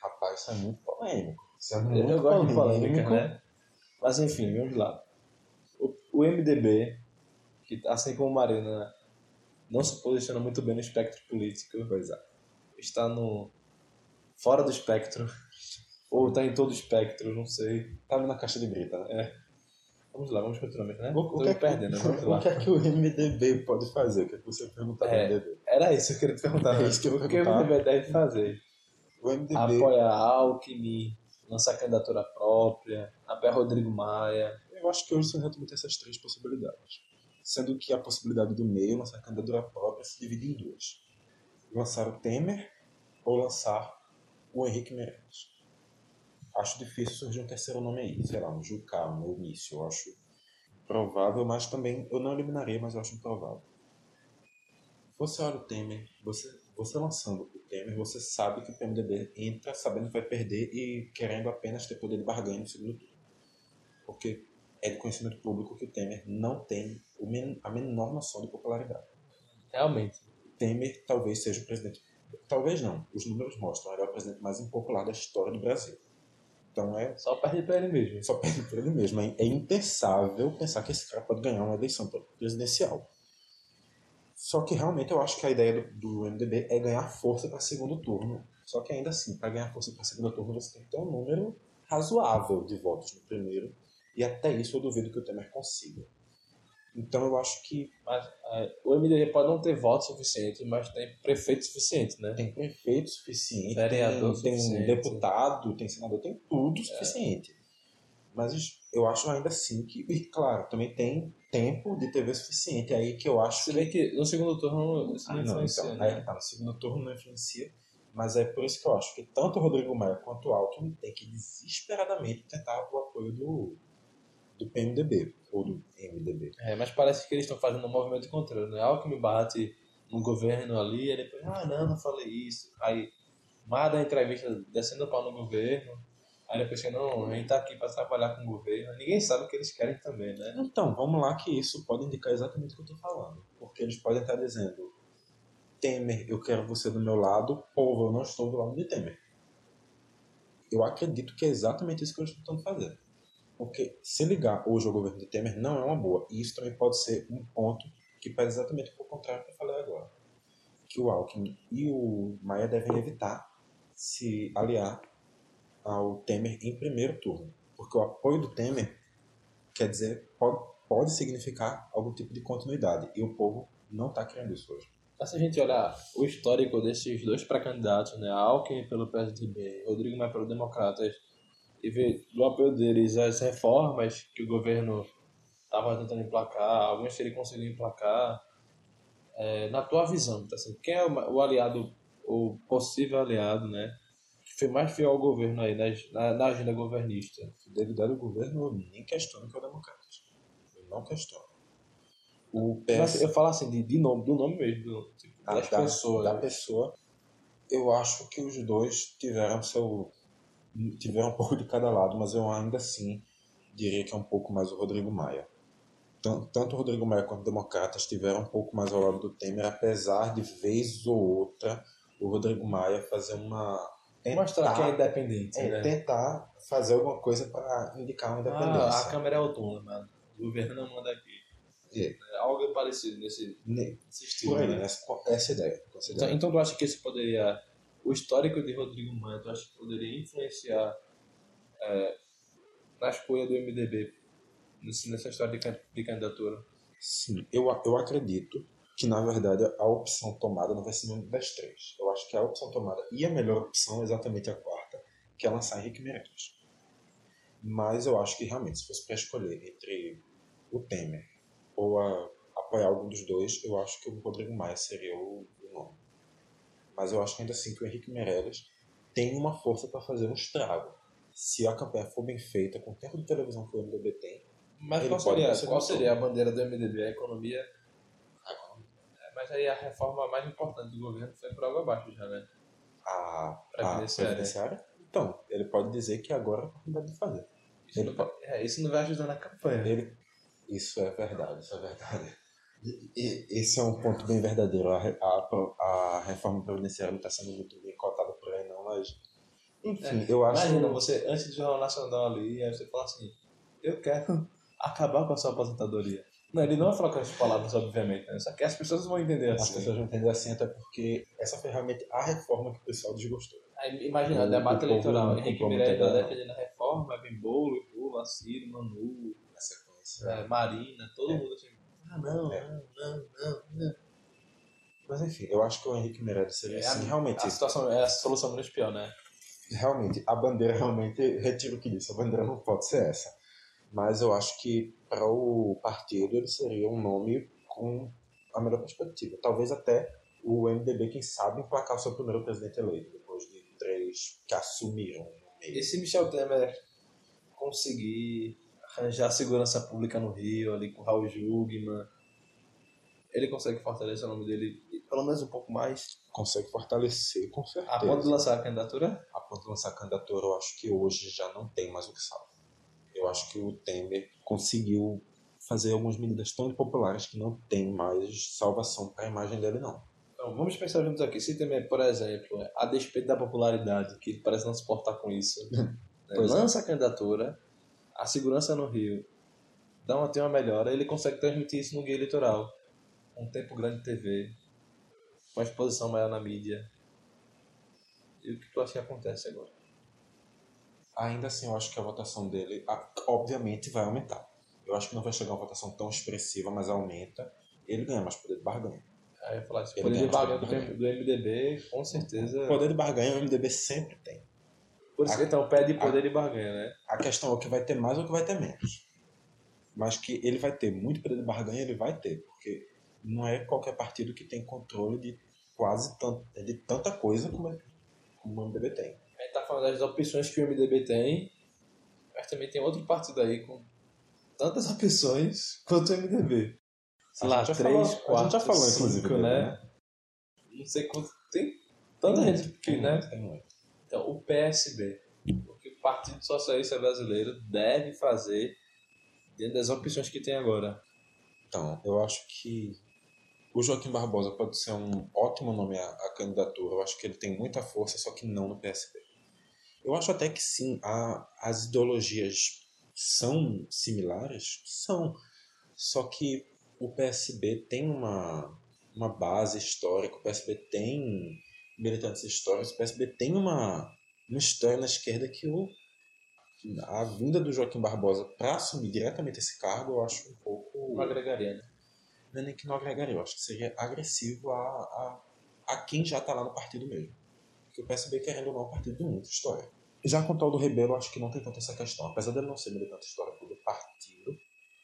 Rapaz, isso é muito polêmico. Isso é muito Eu gosto de polêmica, né? Mas enfim, vamos lá. O, o MDB, que assim como Marina não se posiciona muito bem no espectro político, pois é. está no fora do espectro (laughs) ou tá em todo o espectro, não sei. Tá ali na caixa de brita, né? É. Vamos lá, vamos continuar, né? O, o que é que, perdendo, vamos (laughs) lá. O que é que o MDB pode fazer? O que é que você perguntar é, MDB? Era isso que eu queria te perguntar. É isso que eu O que o MDB deve fazer? O MDB... Apoiar Alckmin, lançar candidatura própria, apoiar Rodrigo Maia. Eu acho que hoje são exatamente essas três possibilidades. Sendo que a possibilidade do meio, lançar candidatura própria, se divide em duas. Lançar o Temer ou lançar o Henrique Meirelles acho difícil surgir um terceiro nome aí, sei lá, um Jucá, um Eunício, eu acho provável, mas também eu não eliminaria, mas eu acho improvável. Você olha o Temer, você, você lançando o Temer, você sabe que o PMDB entra sabendo que vai perder e querendo apenas ter poder de barganha no segundo turno. Porque é de conhecimento público que o Temer não tem a menor noção de popularidade. Realmente. Temer talvez seja o presidente. Talvez não. Os números mostram. Ele é o presidente mais impopular da história do Brasil. Então é. Só perde para ele mesmo. Só perde para ele mesmo. É, é impensável pensar que esse cara pode ganhar uma eleição presidencial. Só que realmente eu acho que a ideia do, do MDB é ganhar força para segundo turno. Só que ainda assim, para ganhar força para segundo turno, você tem que ter um número razoável de votos no primeiro. E até isso eu duvido que o Temer consiga. Então eu acho que. Mas, é, o MDB pode não ter voto suficiente, mas tem prefeito suficiente, né? Tem prefeito suficiente, Vereador tem, suficiente. tem deputado, tem senador, tem tudo é. suficiente. Mas eu acho ainda assim que. E claro, também tem tempo de TV suficiente aí que eu acho. Você vê que no segundo turno isso não, ah, não influencia. Então, né? tá, no segundo turno não influencia. Mas é por isso que eu acho que tanto o Rodrigo Maia quanto o Alckmin tem que desesperadamente tentar o apoio do, do PMDB ou do MDB. É, mas parece que eles estão fazendo um movimento contrário, né? Me bate no governo ali, ele depois, ah, não, não falei isso. Aí, mais da entrevista descendo o pau no governo, aí depois que não, a gente tá aqui para trabalhar com o governo. Ninguém sabe o que eles querem também, né? Então, vamos lá que isso pode indicar exatamente o que eu estou falando. Porque eles podem estar dizendo, Temer, eu quero você do meu lado, povo, eu não estou do lado de Temer. Eu acredito que é exatamente isso que eles estão tentando fazer. Porque se ligar hoje ao governo de Temer não é uma boa. E isso também pode ser um ponto que pede exatamente o contrário que eu falei agora. Que o Alckmin e o Maia devem evitar se aliar ao Temer em primeiro turno. Porque o apoio do Temer quer dizer, pode, pode significar algum tipo de continuidade. E o povo não está querendo isso hoje. Mas se a gente olhar o histórico desses dois pré-candidatos, né, Alckmin pelo PSDB, Rodrigo Maia pelo Democratas, e ver do apoio deles as reformas que o governo estava tentando emplacar, algumas que ele conseguiu emplacar, é, na tua visão, tá assim, quem é o, o, aliado, o possível aliado, né, foi mais fiel ao governo aí, na, na agenda governista? Fidelidade ao governo, eu nem questiono que é o Democratas. Eu não questiono. O PS... Mas eu falo assim, de, de nome, do nome mesmo, do, tipo, ah, das da, pessoas. Da pessoa, eu acho que os dois tiveram seu... Tiveram um pouco de cada lado, mas eu ainda assim diria que é um pouco mais o Rodrigo Maia tanto o Rodrigo Maia quanto o Democratas estiveram um pouco mais ao lado do Temer, apesar de vez ou outra o Rodrigo Maia fazer uma tentar, mostrar que é independente, é, né? tentar fazer alguma coisa para indicar uma independência. Ah, a Câmara é autônoma, o governo não manda aqui. É. é algo parecido nesse, nesse estilo, Por aí, né? essa, essa ideia. Então, então tu acha que isso poderia, o histórico de Rodrigo Maia, tu acha que poderia influenciar é, na escolha do MDB nessa história de, de candidatura? Sim, eu, eu acredito que, na verdade, a opção tomada não vai ser nenhuma das três. Eu acho que a opção tomada e a melhor opção é exatamente a quarta, que é lançar Henrique Meirelles. Mas eu acho que, realmente, se fosse para escolher entre o Temer ou a, apoiar algum dos dois, eu acho que o Rodrigo Maia seria o, o nome. Mas eu acho ainda assim que o Henrique Meirelles tem uma força para fazer um estrago. Se a campanha for bem feita, com o tempo de televisão que o MDB tem, mas qual seria, qual seria a bandeira do MDB? A economia. Mas aí a reforma mais importante do governo foi por água abaixo já, né? A previdenciária? Então, ele pode dizer que agora é a oportunidade de fazer. Isso, não, pode... é, isso não vai ajudar na campanha. Ele... Isso é verdade, isso é verdade. E, esse é um ponto bem verdadeiro. A, a, a reforma previdenciária não está sendo muito bem cotada por aí, não, mas. Enfim, é, eu acho. Imagina, você, antes do Jornal Nacional ali, aí você fala assim: eu quero (laughs) acabar com a sua aposentadoria. Não, ele não vai falar com as palavras, obviamente, né? Só que as pessoas vão entender assim. As pessoas vão entender assim, até porque essa foi realmente a reforma que o pessoal desgostou. Aí, imagina, o debate eleitoral. Henrique Miranda defendendo a reforma, vem Bolo, Lula, Ciro, Manu, na sequência. É, Marina, todo é. mundo assim. Ah, não, é. não, não, não, não. Mas enfim, eu acho que o Henrique Meirelles seria é, assim, realmente. A situação é a solução menos pior, né? Realmente, a bandeira realmente retiro o que disse. A bandeira não pode ser essa mas eu acho que para o partido ele seria um nome com a melhor perspectiva. Talvez até o MDB, quem sabe, emplacar o seu primeiro presidente eleito, depois de três que assumiram. E se Michel Temer conseguir arranjar segurança pública no Rio, ali com Raul Jugman, ele consegue fortalecer o nome dele pelo menos um pouco mais? Consegue fortalecer, com certeza. A ponto de lançar a candidatura? A ponto de lançar a candidatura, eu acho que hoje já não tem mais o que salvar acho que o Temer conseguiu fazer algumas medidas tão impopulares que não tem mais salvação para a imagem dele, não. Então, vamos pensar juntos aqui. Se Temer, por exemplo, a despeito da popularidade, que ele parece não se portar com isso, (laughs) né, é. lança é. a candidatura, a segurança no Rio dá uma, tem uma melhora, ele consegue transmitir isso no guia eleitoral. Um tempo grande de TV, uma exposição maior na mídia. E o que tu acha que acontece agora? Ainda assim eu acho que a votação dele, obviamente, vai aumentar. Eu acho que não vai chegar a uma votação tão expressiva, mas aumenta. Ele ganha mais poder de barganha. Aí eu falar, esse poder de barganha do, do MDB, com certeza. Poder de barganha o MDB sempre tem. Por isso a, que então pede poder a, de barganha, né? A questão é o que vai ter mais ou o que vai ter menos. Mas que ele vai ter muito poder de barganha, ele vai ter, porque não é qualquer partido que tem controle de quase tanto, de tanta coisa como, como o MDB tem tá falando das opções que o MDB tem, mas também tem outro partido aí com tantas (laughs) opções quanto o MDB. Sei A lá, três, falou- a quatro, gente já falou, cinco, inclusive, dele, né? Não sei quanto. Tem tanta gente que, né? muito. Então, o PSB, o que o Partido Socialista Brasileiro deve fazer dentro das opções que tem agora. Então, eu acho que o Joaquim Barbosa pode ser um ótimo nome à, à candidatura. Eu acho que ele tem muita força, só que não no PSB. Eu acho até que sim, a, as ideologias são similares? São. Só que o PSB tem uma, uma base histórica, o PSB tem militantes históricos, o PSB tem uma, uma história na esquerda que o, a vinda do Joaquim Barbosa para assumir diretamente esse cargo, eu acho um pouco Não agregaria, né? não é nem que não agregaria, eu acho que seria agressivo a, a, a quem já está lá no partido mesmo. Porque o PSB, querendo ou não, é um partido de muita história. Já com o tal do Rebelo, acho que não tem tanta essa questão. Apesar dele não ser militante histórico do partido,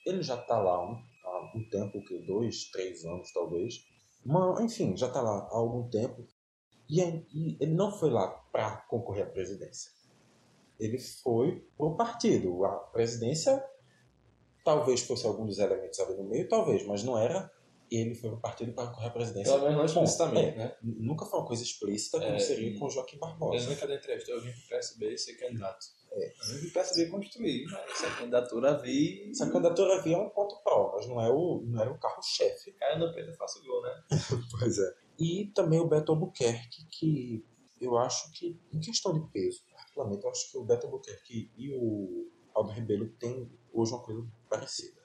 ele já está lá um, há um tempo, que dois, três anos talvez. Mas, enfim, já está lá há algum tempo. E, e ele não foi lá para concorrer à presidência. Ele foi pro partido. A presidência talvez fosse algum dos elementos ali no meio, talvez, mas não era. Ele foi pro partido para concorrer à presidência. Pelo menos não explicitamente, é, né? Nunca foi uma coisa explícita como É, seria com o Joaquim Eu Barbosa. nunca dei entrevista, eu vim pro PSB e ser candidato. É. Eu vim pro PSB construir, mas essa candidatura vi. Essa candidatura havia um ponto pró, mas não, é o, não era o carro-chefe. Caiu no peito e faço gol, né? (laughs) Pois é. E também o Beto Albuquerque, que eu acho que, em questão de peso, particularmente, eu acho que o Beto Albuquerque e o Aldo Rebelo têm hoje uma coisa parecida.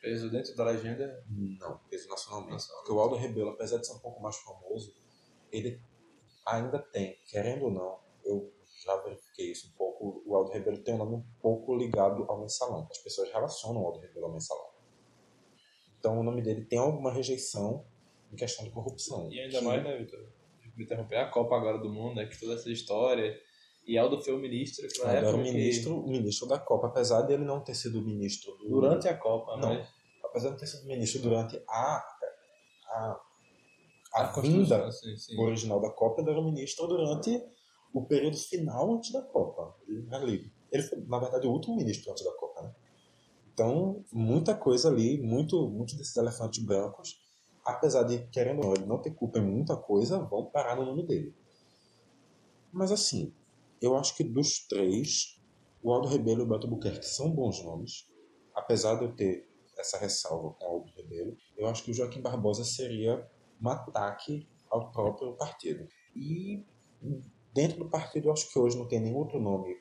Peso dentro da legenda. Não, peso nacionalmente. Nacionalmente. Porque o Aldo Rebelo, apesar de ser um pouco mais famoso, ele ainda tem, querendo ou não, eu já verifiquei isso um pouco, o Aldo Rebelo tem um nome um pouco ligado ao mensalão. As pessoas relacionam o Aldo Rebelo ao mensalão. Então o nome dele tem alguma rejeição em questão de corrupção. E ainda que- mais, né, Vitor? Me interromper a Copa agora do Mundo, né? Que toda essa história. E Aldo foi o ministro que na Aldo era época o que- ministro, o ministro da Copa, apesar dele não ter sido ministro do, Durante a Copa, Não. né? apesar de não ter sido ministro durante a a, a, A vinda sim, sim. original da Copa, ele era ministro durante o período final antes da Copa. Ele, ali, ele foi, na verdade, o último ministro antes da Copa, né? Então, muita coisa ali, muito, muito desses elefantes brancos, apesar de, querendo ou não, ele não ter culpa em muita coisa, vão parar no nome dele. Mas assim, eu acho que dos três, o Aldo Rebelo e o Beto Buquerque são bons nomes. Apesar de eu ter essa ressalva com o Aldo Rebelo, eu acho que o Joaquim Barbosa seria um ataque ao próprio partido. E dentro do partido, eu acho que hoje não tem nenhum outro nome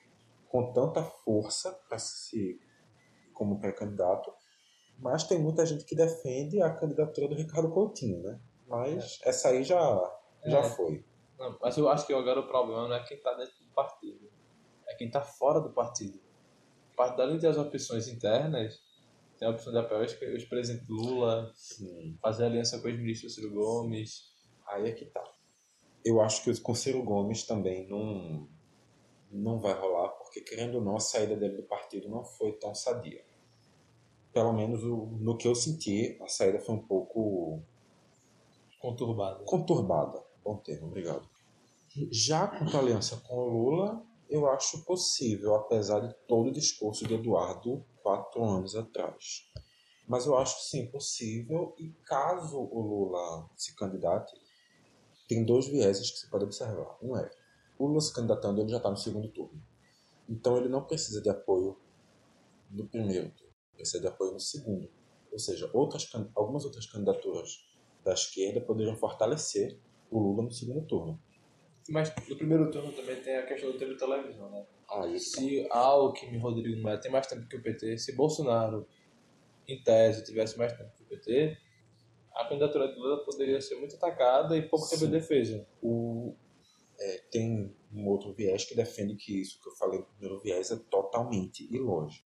com tanta força para se como pré-candidato, mas tem muita gente que defende a candidatura do Ricardo Coutinho, né? Mas essa aí já, já É. foi. Não, mas eu acho que agora o problema não é quem tá dentro partido. É quem tá fora do partido. O de ter as opções internas, tem a opção de apoiar o ex-presidente Lula, Sim. fazer aliança com o ex-ministro Ciro Gomes. Aí é que tá. Eu acho que com o Ciro Gomes também não, não vai rolar, porque querendo ou não, a saída dele do partido não foi tão sadia. Pelo menos no que eu senti, a saída foi um pouco Conturbado. conturbada. Bom termo, obrigado. Já quanto à aliança com o Lula, eu acho possível, apesar de todo o discurso de Eduardo quatro anos atrás. Mas eu acho sim possível, e caso o Lula se candidate, tem dois vieses que você pode observar. Um é, o Lula se candidatando, ele já está no segundo turno. Então ele não precisa de apoio no primeiro turno, precisa de apoio no segundo. Ou seja, outras, algumas outras candidaturas da esquerda poderiam fortalecer o Lula no segundo turno. Mas no primeiro turno também tem a questão do tempo de televisão, né? Aí, Se Alckmin Rodrigo Maia tem mais tempo que o PT, se Bolsonaro, em tese, tivesse mais tempo que o PT, a candidatura de Lula poderia ser muito atacada e pouco tempo de defesa. o, é, tem um outro viés que defende que isso que eu falei no primeiro viés é totalmente ilógico.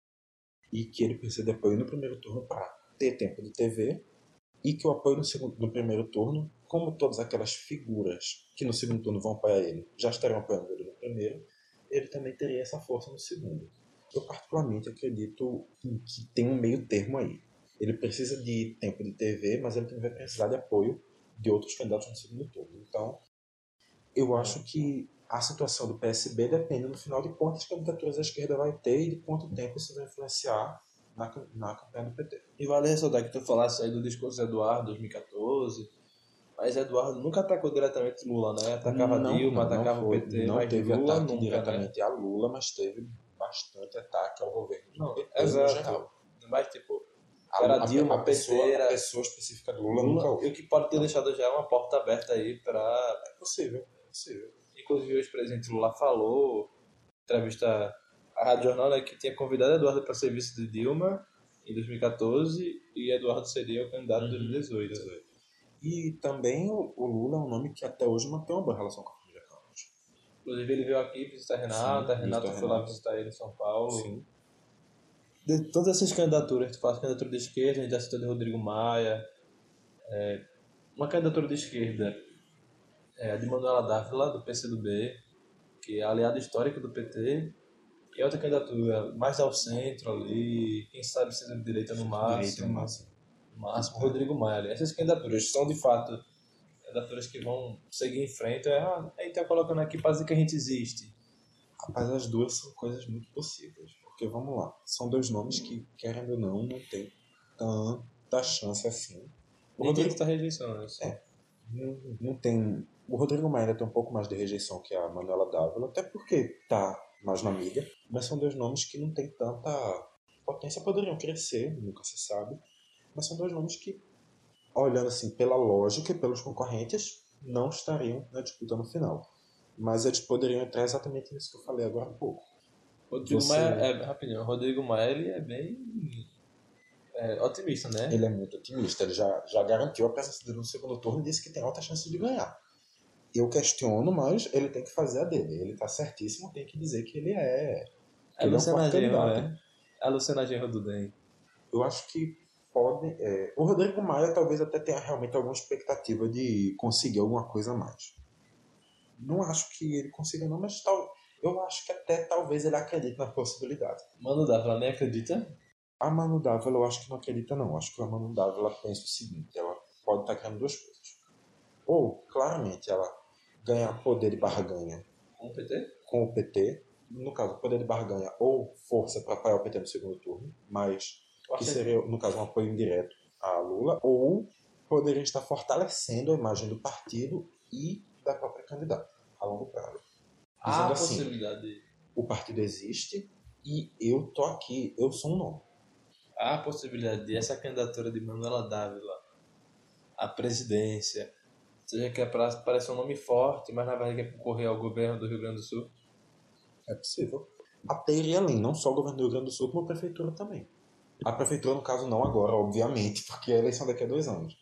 E que ele precisa de apoio no primeiro turno para ter tempo de TV e que o apoio no, segundo, no primeiro turno, como todas aquelas figuras que no segundo turno vão apoiar ele já estarão apoiando ele no primeiro, ele também teria essa força no segundo. Eu particularmente acredito que tem um meio termo aí. Ele precisa de tempo de TV, mas ele também vai precisar de apoio de outros candidatos no segundo turno. Então, eu acho que a situação do PSB depende, no final de das candidaturas da esquerda vai ter e de quanto tempo isso vai influenciar na, na campanha do PT. E vale ressaltar que tu falasse aí do discurso de Eduardo 2014, mas Eduardo nunca atacou diretamente Lula, né? Atacava Não, Dilma, não, não atacava foi. o PT, não mas teve Lula ataque nunca, né? diretamente a Lula, mas teve bastante ataque ao governo. do Não, PT no exato. geral. Mas, tipo, A, Era a- Dilma, a pessoa, PT, era- a pessoa específica do Lula, nunca Lula, houve. e o que pode ter deixado já uma porta aberta aí para É possível, é possível. Inclusive, hoje o presidente Lula falou, entrevista à Rádio Jornal, né, que tinha convidado Eduardo para ser vice de Dilma em 2014 e Eduardo seria o candidato em 2018. E também o, o Lula é um nome que até hoje mantém uma boa relação com a família Campos. Inclusive, ele veio aqui visitar a Renata, a Sim, Renata foi lá Renata. visitar ele em São Paulo. Sim. De todas essas candidaturas, tu faz candidatura de esquerda, a gente já citou de Rodrigo Maia, é, uma candidatura de esquerda é a de Manuela Dávila, do PCdoB, que é aliado histórico do PT, e outra candidatura mais ao centro ali, quem sabe seja de direita no máximo, Direita no máximo. Máximo Rodrigo Maia ali. Essas candidaturas são de fato candidaturas que vão seguir em frente, é, ah, a gente tá colocando aqui para dizer que a gente existe. Rapaz, as duas são coisas muito possíveis. Porque, vamos lá, são dois nomes que, querendo ou não, não tem tanta chance assim. O Rodrigo está rejeição, isso. É. não, não tem. O Rodrigo Maia tem um pouco mais de rejeição que a Manuela Dávila, até porque tá mais na mídia, mas são dois nomes que não tem tanta potência, poderiam crescer, nunca se sabe, mas são dois nomes que, olhando assim pela lógica e pelos concorrentes, não estariam na disputa no final. Mas eles poderiam entrar exatamente nisso que eu falei agora há pouco. Rodrigo Você- Maia, é, rapidinho, o Rodrigo Maia ele é bem é, otimista, né? Ele é muito otimista, ele já, já garantiu a presença dele no segundo turno e disse que tem alta chance de ganhar. Eu questiono, mas ele tem que fazer a dele. Ele tá certíssimo, tem que dizer que ele é. É é um Luciana Genro, né? A Luciana Genro do DEM. Eu acho que pode. é, o Rodrigo Maia talvez até tenha realmente alguma expectativa de conseguir alguma coisa a mais. Não acho que ele consiga, não, mas tal, eu acho que até talvez ele acredite na possibilidade. Mano Dávila nem acredita? A Manu Dávila eu acho que não acredita, não. Acho que a Manu Dávila pensa o seguinte: ela pode estar querendo duas coisas. Ou, claramente, ela ganha poder de barganha Com o PT? com o PT, no caso, poder de barganha ou força para apoiar o PT no segundo turno, mas que seria, no caso, um apoio indireto a Lula, ou poderia estar fortalecendo a imagem do partido e da própria candidata a longo prazo. Dizendo a assim, possibilidade. o partido existe e eu tô aqui, eu sou um nome. Há a possibilidade de essa candidatura de Manuela Dávila à presidência seja que é parece um nome forte, mas na verdade quer concorrer ao governo do Rio Grande do Sul. É possível. Até iria além, não só o governo do Rio Grande do Sul, como a prefeitura também. A prefeitura, no caso, não agora, obviamente, porque a eleição daqui a dois anos.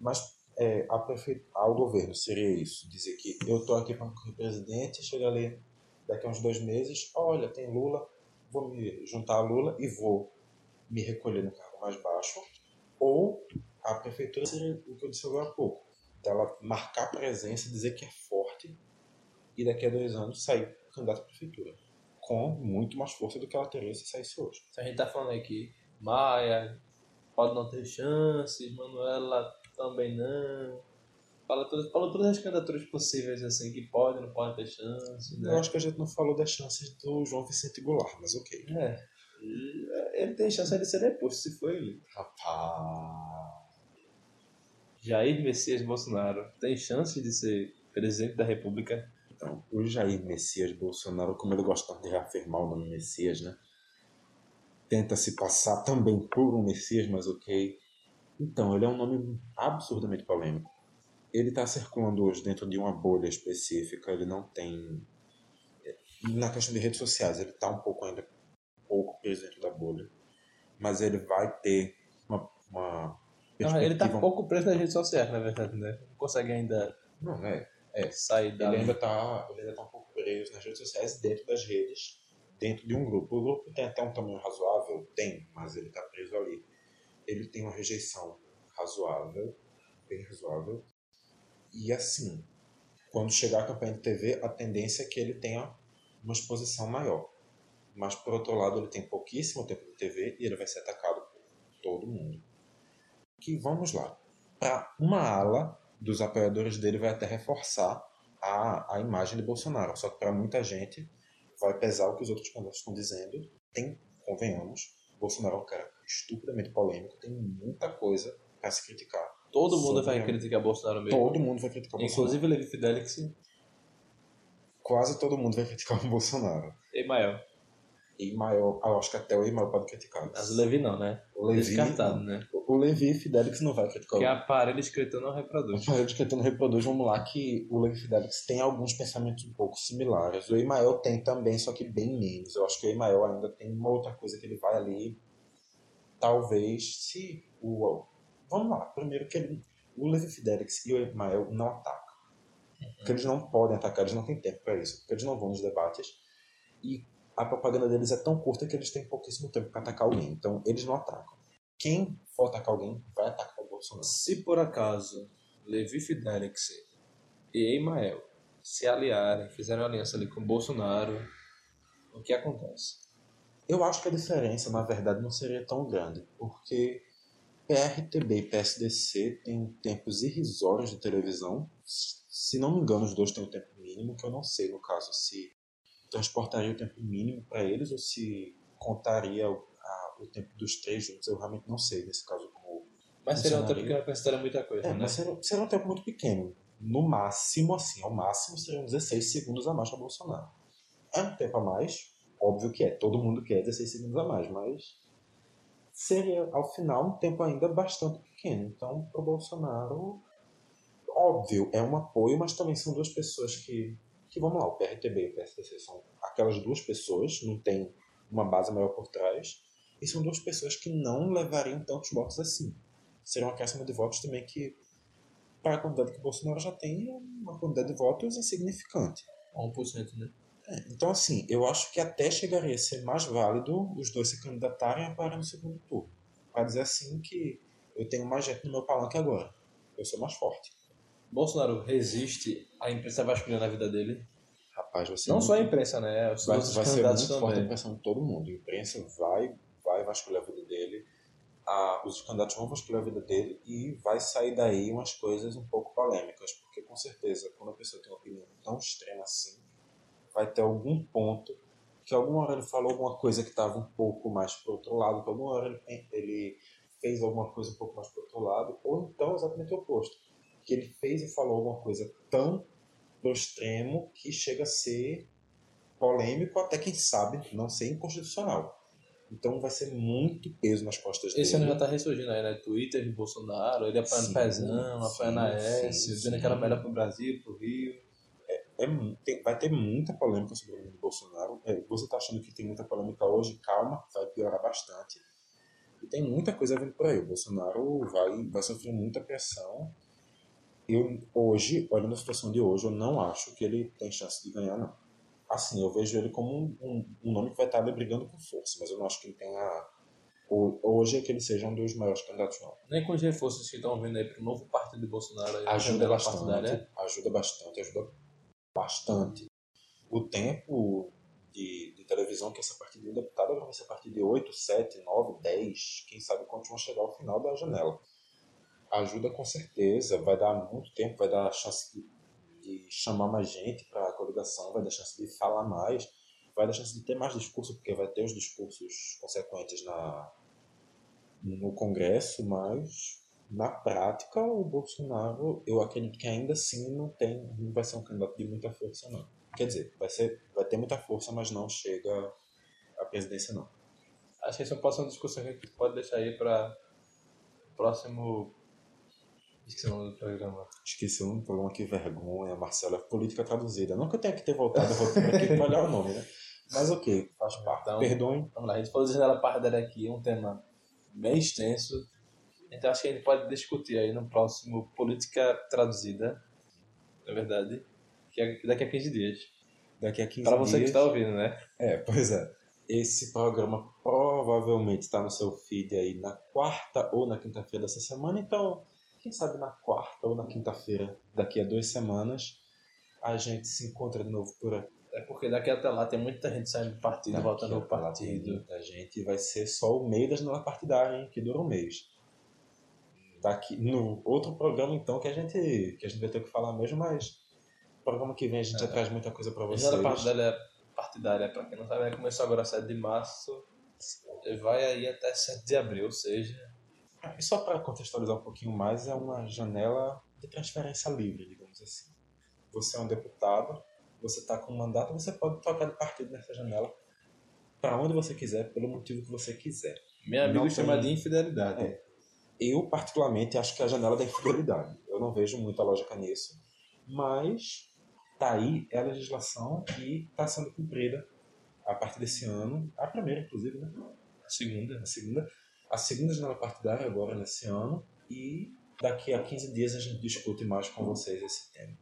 Mas é, a prefe... ao governo seria isso, dizer que eu estou aqui para concorrer presidente, chega ali daqui a uns dois meses, olha, tem Lula, vou me juntar a Lula e vou me recolher no cargo mais baixo. Ou a prefeitura seria o que eu disse agora há pouco, dela marcar presença, dizer que é forte e daqui a dois anos sair candidato à prefeitura. Com muito mais força do que ela teria se saísse hoje. Se a gente tá falando aqui, Maia pode não ter chances, Manuela também não. Fala todas, fala todas as candidaturas possíveis, assim, que pode, não pode ter chance, né? Eu acho que a gente não falou das chances do João Vicente Goulart, mas ok. É. Ele tem chance de ser deposto, se for ele. Rapaz. Jair Messias Bolsonaro tem chance de ser presidente da República. Então, o Jair Messias Bolsonaro, como ele gosta de reafirmar o nome Messias, né? Tenta se passar também por um Messias, mas ok. Então, ele é um nome absurdamente polêmico. Ele está circulando hoje dentro de uma bolha específica, ele não tem. Na questão de redes sociais, ele está um pouco ainda pouco preso dentro da bolha. Mas ele vai ter uma. uma Não, ele tá perspectiva- pouco preso nas redes sociais, na verdade, né? Não consegue ainda Não, é. sair da. Ele ainda está ele ainda tá um pouco preso nas redes sociais, dentro das redes, dentro de um grupo. O grupo tem até um tamanho razoável? Tem, mas ele está preso ali. Ele tem uma rejeição razoável, bem razoável. E assim, quando chegar a campanha de TV, a tendência é que ele tenha uma exposição maior. Mas, por outro lado, ele tem pouquíssimo tempo de TV e ele vai ser atacado por todo mundo. Que vamos lá. Para uma ala dos apoiadores dele vai até reforçar a, a imagem de Bolsonaro. Só que para muita gente vai pesar o que os outros candidatos estão dizendo. Tem, convenhamos, Bolsonaro é um cara estupidamente polêmico, tem muita coisa pra se criticar. Todo mundo vai ele. criticar Bolsonaro mesmo. Todo mundo vai criticar o Bolsonaro. Inclusive Levi Fidelix Quase todo mundo vai criticar o Bolsonaro. e Emael. E maior, eu acho que até o Emael pode criticar. Mas o Levi não, né? O Levi, Descartado, né? o Levi Fidelix não vai criticar Porque o aparelho escrito não reproduz. Mas eu tentando reproduz, vamos lá, que o Levi Fidelix tem alguns pensamentos um pouco similares. O Emael tem também, só que bem menos. Eu acho que o Emael ainda tem uma outra coisa que ele vai ali. Talvez, se o. Vamos lá, primeiro que ele, o Levi Fidelix e o Emael não atacam. Porque eles não podem atacar, eles não têm tempo para isso. Porque eles não vão nos debates. E a propaganda deles é tão curta que eles têm pouquíssimo tempo para atacar alguém. Então, eles não atacam. Quem for atacar alguém, vai atacar o Bolsonaro. Se por acaso Levi Fidelix e Emael se aliarem, fizerem aliança ali com o Bolsonaro, o que acontece? Eu acho que a diferença, na verdade, não seria tão grande, porque PRTB e PSDC têm tempos irrisórios de televisão. Se não me engano, os dois têm o tempo mínimo, que eu não sei, no caso, se transportaria o tempo mínimo para eles ou se contaria o, a- o tempo dos três juntos. Eu realmente não sei, nesse caso, como. Mas seria um tempo que não considera muita coisa, É, né? mas seria, seria um tempo muito pequeno. No máximo, assim, ao máximo seriam 16 segundos a mais para Bolsonaro. É um tempo a mais, óbvio que é, todo mundo quer 16 segundos a mais, mas seria, ao final, um tempo ainda bastante pequeno. Então, para o Bolsonaro, óbvio, é um apoio, mas também são duas pessoas que, que vamos lá, o PRTB e o PSDC são aquelas duas pessoas, não tem uma base maior por trás, e são duas pessoas que não levariam tantos votos assim. Seria um acréscimo de votos também que, para a quantidade que o Bolsonaro já tem, é uma quantidade de votos insignificante. 1%, né? É, Então, assim, eu acho que até chegaria a ser mais válido os dois se candidatarem a parar no segundo turno. Para dizer assim que eu tenho mais gente no meu palanque agora. Eu sou mais forte. Bolsonaro resiste à imprensa vasculhando a vida dele. Rapaz, vai ser Não muito, só a imprensa, né? Os vai, vai ser muito forte a também. impressão de todo mundo. A imprensa vai, vai vasculhar a vida dele. A, os candidatos vão vasculhar a vida dele e vai sair daí umas coisas um pouco polêmicas. Porque, com certeza, quando a pessoa tem uma opinião tão extrema assim, vai ter algum ponto que alguma hora ele falou alguma coisa que estava um pouco mais pro outro lado, que alguma hora ele, ele fez alguma coisa um pouco mais pro outro lado, ou então exatamente o oposto. Que ele fez e falou alguma coisa tão pro extremo que chega a ser polêmico, até quem sabe não ser inconstitucional. Então vai ser muito peso nas costas Esse dele. ano já tá ressurgindo aí, né? Twitter de Bolsonaro, ele apoiando Sim, Pezão, apoiando a S, dizendo que era melhor pro Brasil, pro Rio. é, mu- tem- vai ter muita polêmica sobre o governo Bolsonaro. É, você está achando que tem muita polêmica hoje? Calma, vai piorar bastante. E tem muita coisa vindo por aí. O Bolsonaro vai, vai sofrer muita pressão. Eu, hoje, olhando a situação de hoje, eu não acho que ele tem chance de ganhar, não. Assim, eu vejo ele como um, um, um nome que vai estar ali brigando com força, mas eu não acho que ele tenha. ho- Hoje é que ele seja um dos maiores candidatos, não. Nem com os reforços que estão vindo aí pro novo partido de Bolsonaro. Aí, ajuda bastante, partidária. ajuda bastante, ajuda bastante. O tempo de, de televisão que essa partir de um deputado vai ser a partir de 8, 7, 9, 10, quem sabe quantos vão chegar ao final da janela. Ajuda com certeza, vai dar muito tempo, vai dar chance de, de chamar mais gente para a coligação, vai dar chance de falar mais, vai dar chance de ter mais discurso, porque vai ter os discursos consequentes na, no Congresso, mas na prática o Bolsonaro, eu acredito que ainda assim não tem, não vai ser um candidato de muita força não. Quer dizer, vai ser, vai ter muita força, mas não chega à presidência não. Acho que essa pode ser uma discussão que a gente pode deixar aí para próximo. Esqueci o nome do programa. Esqueci um programa que vergonha, Marcelo, é política traduzida. Não que eu tenha que ter voltado voltei para aqui para olhar o nome, né? Mas ok, faz parte. Então- Perdoem. Vamos lá, a gente falou de janela partidária aqui, um tema bem extenso. Então acho que a gente pode discutir aí no próximo Política Traduzida, na verdade, que é daqui a 15 dias. Daqui a 15 Para você que está ouvindo, né? É, pois é. Esse programa provavelmente está no seu feed aí na quarta ou na quinta-feira dessa semana. Então, quem sabe na quarta ou na quinta-feira, daqui a duas semanas, a gente se encontra de novo por aqui. É porque daqui até lá tem muita gente saindo do partido, Daqui voltando ao partido. muita gente vai ser só o meio da janela partidária, hein, que dura um mês. Daqui, no outro programa, então, que a gente, que a gente vai ter que falar mesmo, mas programa que vem a gente já traz muita coisa para A vocês. janela partidária, partidária, para quem não sabe, começou agora 7 de março vai aí até 7 de abril, ou seja, E só para contextualizar um pouquinho mais, é uma janela de transferência livre, digamos assim. Você é um deputado, você está com um mandato, você pode trocar de partido nessa janela para onde você quiser, pelo motivo que você quiser. meu amigo Não chama tem- de infidelidade. É. Eu, particularmente, acho que é a janela da infidelidade. Eu não vejo muita lógica nisso. Mas tá aí, é a legislação e está sendo cumprida a partir desse ano. A primeira, inclusive, né? A segunda. A segunda. A segunda janela partidária agora nesse ano. E daqui a 15 dias a gente discute mais com vocês esse tema.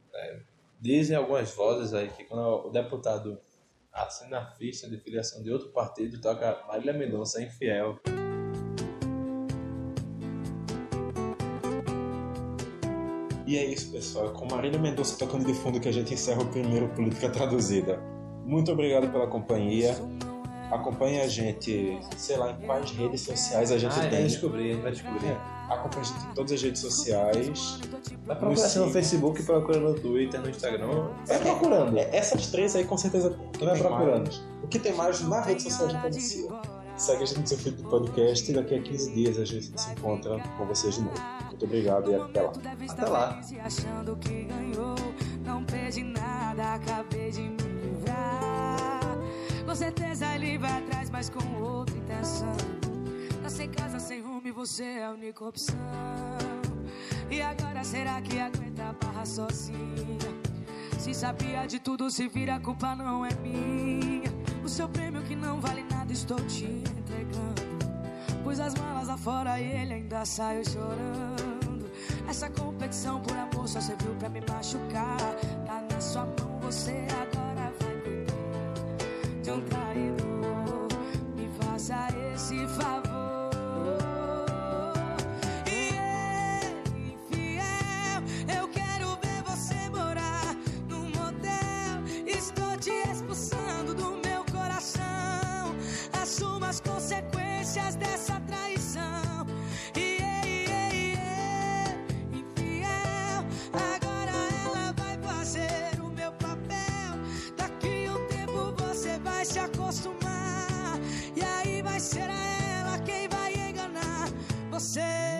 Dizem algumas vozes aí que quando o deputado assina a ficha de filiação de outro partido, toca Marília Mendonça é infiel. E é isso, pessoal. Com Marília Mendonça tocando de fundo que a gente encerra o primeiro Política Traduzida. Muito obrigado pela companhia. Acompanhe a gente, sei lá, em quais redes sociais a gente Ah, vai tem. descobrir, vai descobrir. Acompanhe a gente em todas as redes sociais. Vai procurar assim no siga. Facebook, procura no Twitter, no Instagram. Vai procurando. É, essas três aí com certeza que Vai procurando. mais. O que tem mais na rede social a gente anuncia. Segue a gente no seu feed do podcast e daqui a 15 dias a gente se encontra com vocês de novo. Muito obrigado e até lá. Até lá. Achando que ganhou, não perdi nada, acabei de me livrar. Com certeza ele vai atrás, mas com outra intenção. Tá sem casa, sem rumo e você é a única opção. E agora será que aguenta a barra sozinha? Se sabia de tudo, se vira, a culpa não é minha. O seu prêmio que não vale nada, estou te entregando. Pus as malas afora e ele ainda saiu chorando. Essa competição por amor só serviu pra me machucar. Tá na sua mão, você agora cuidar de aí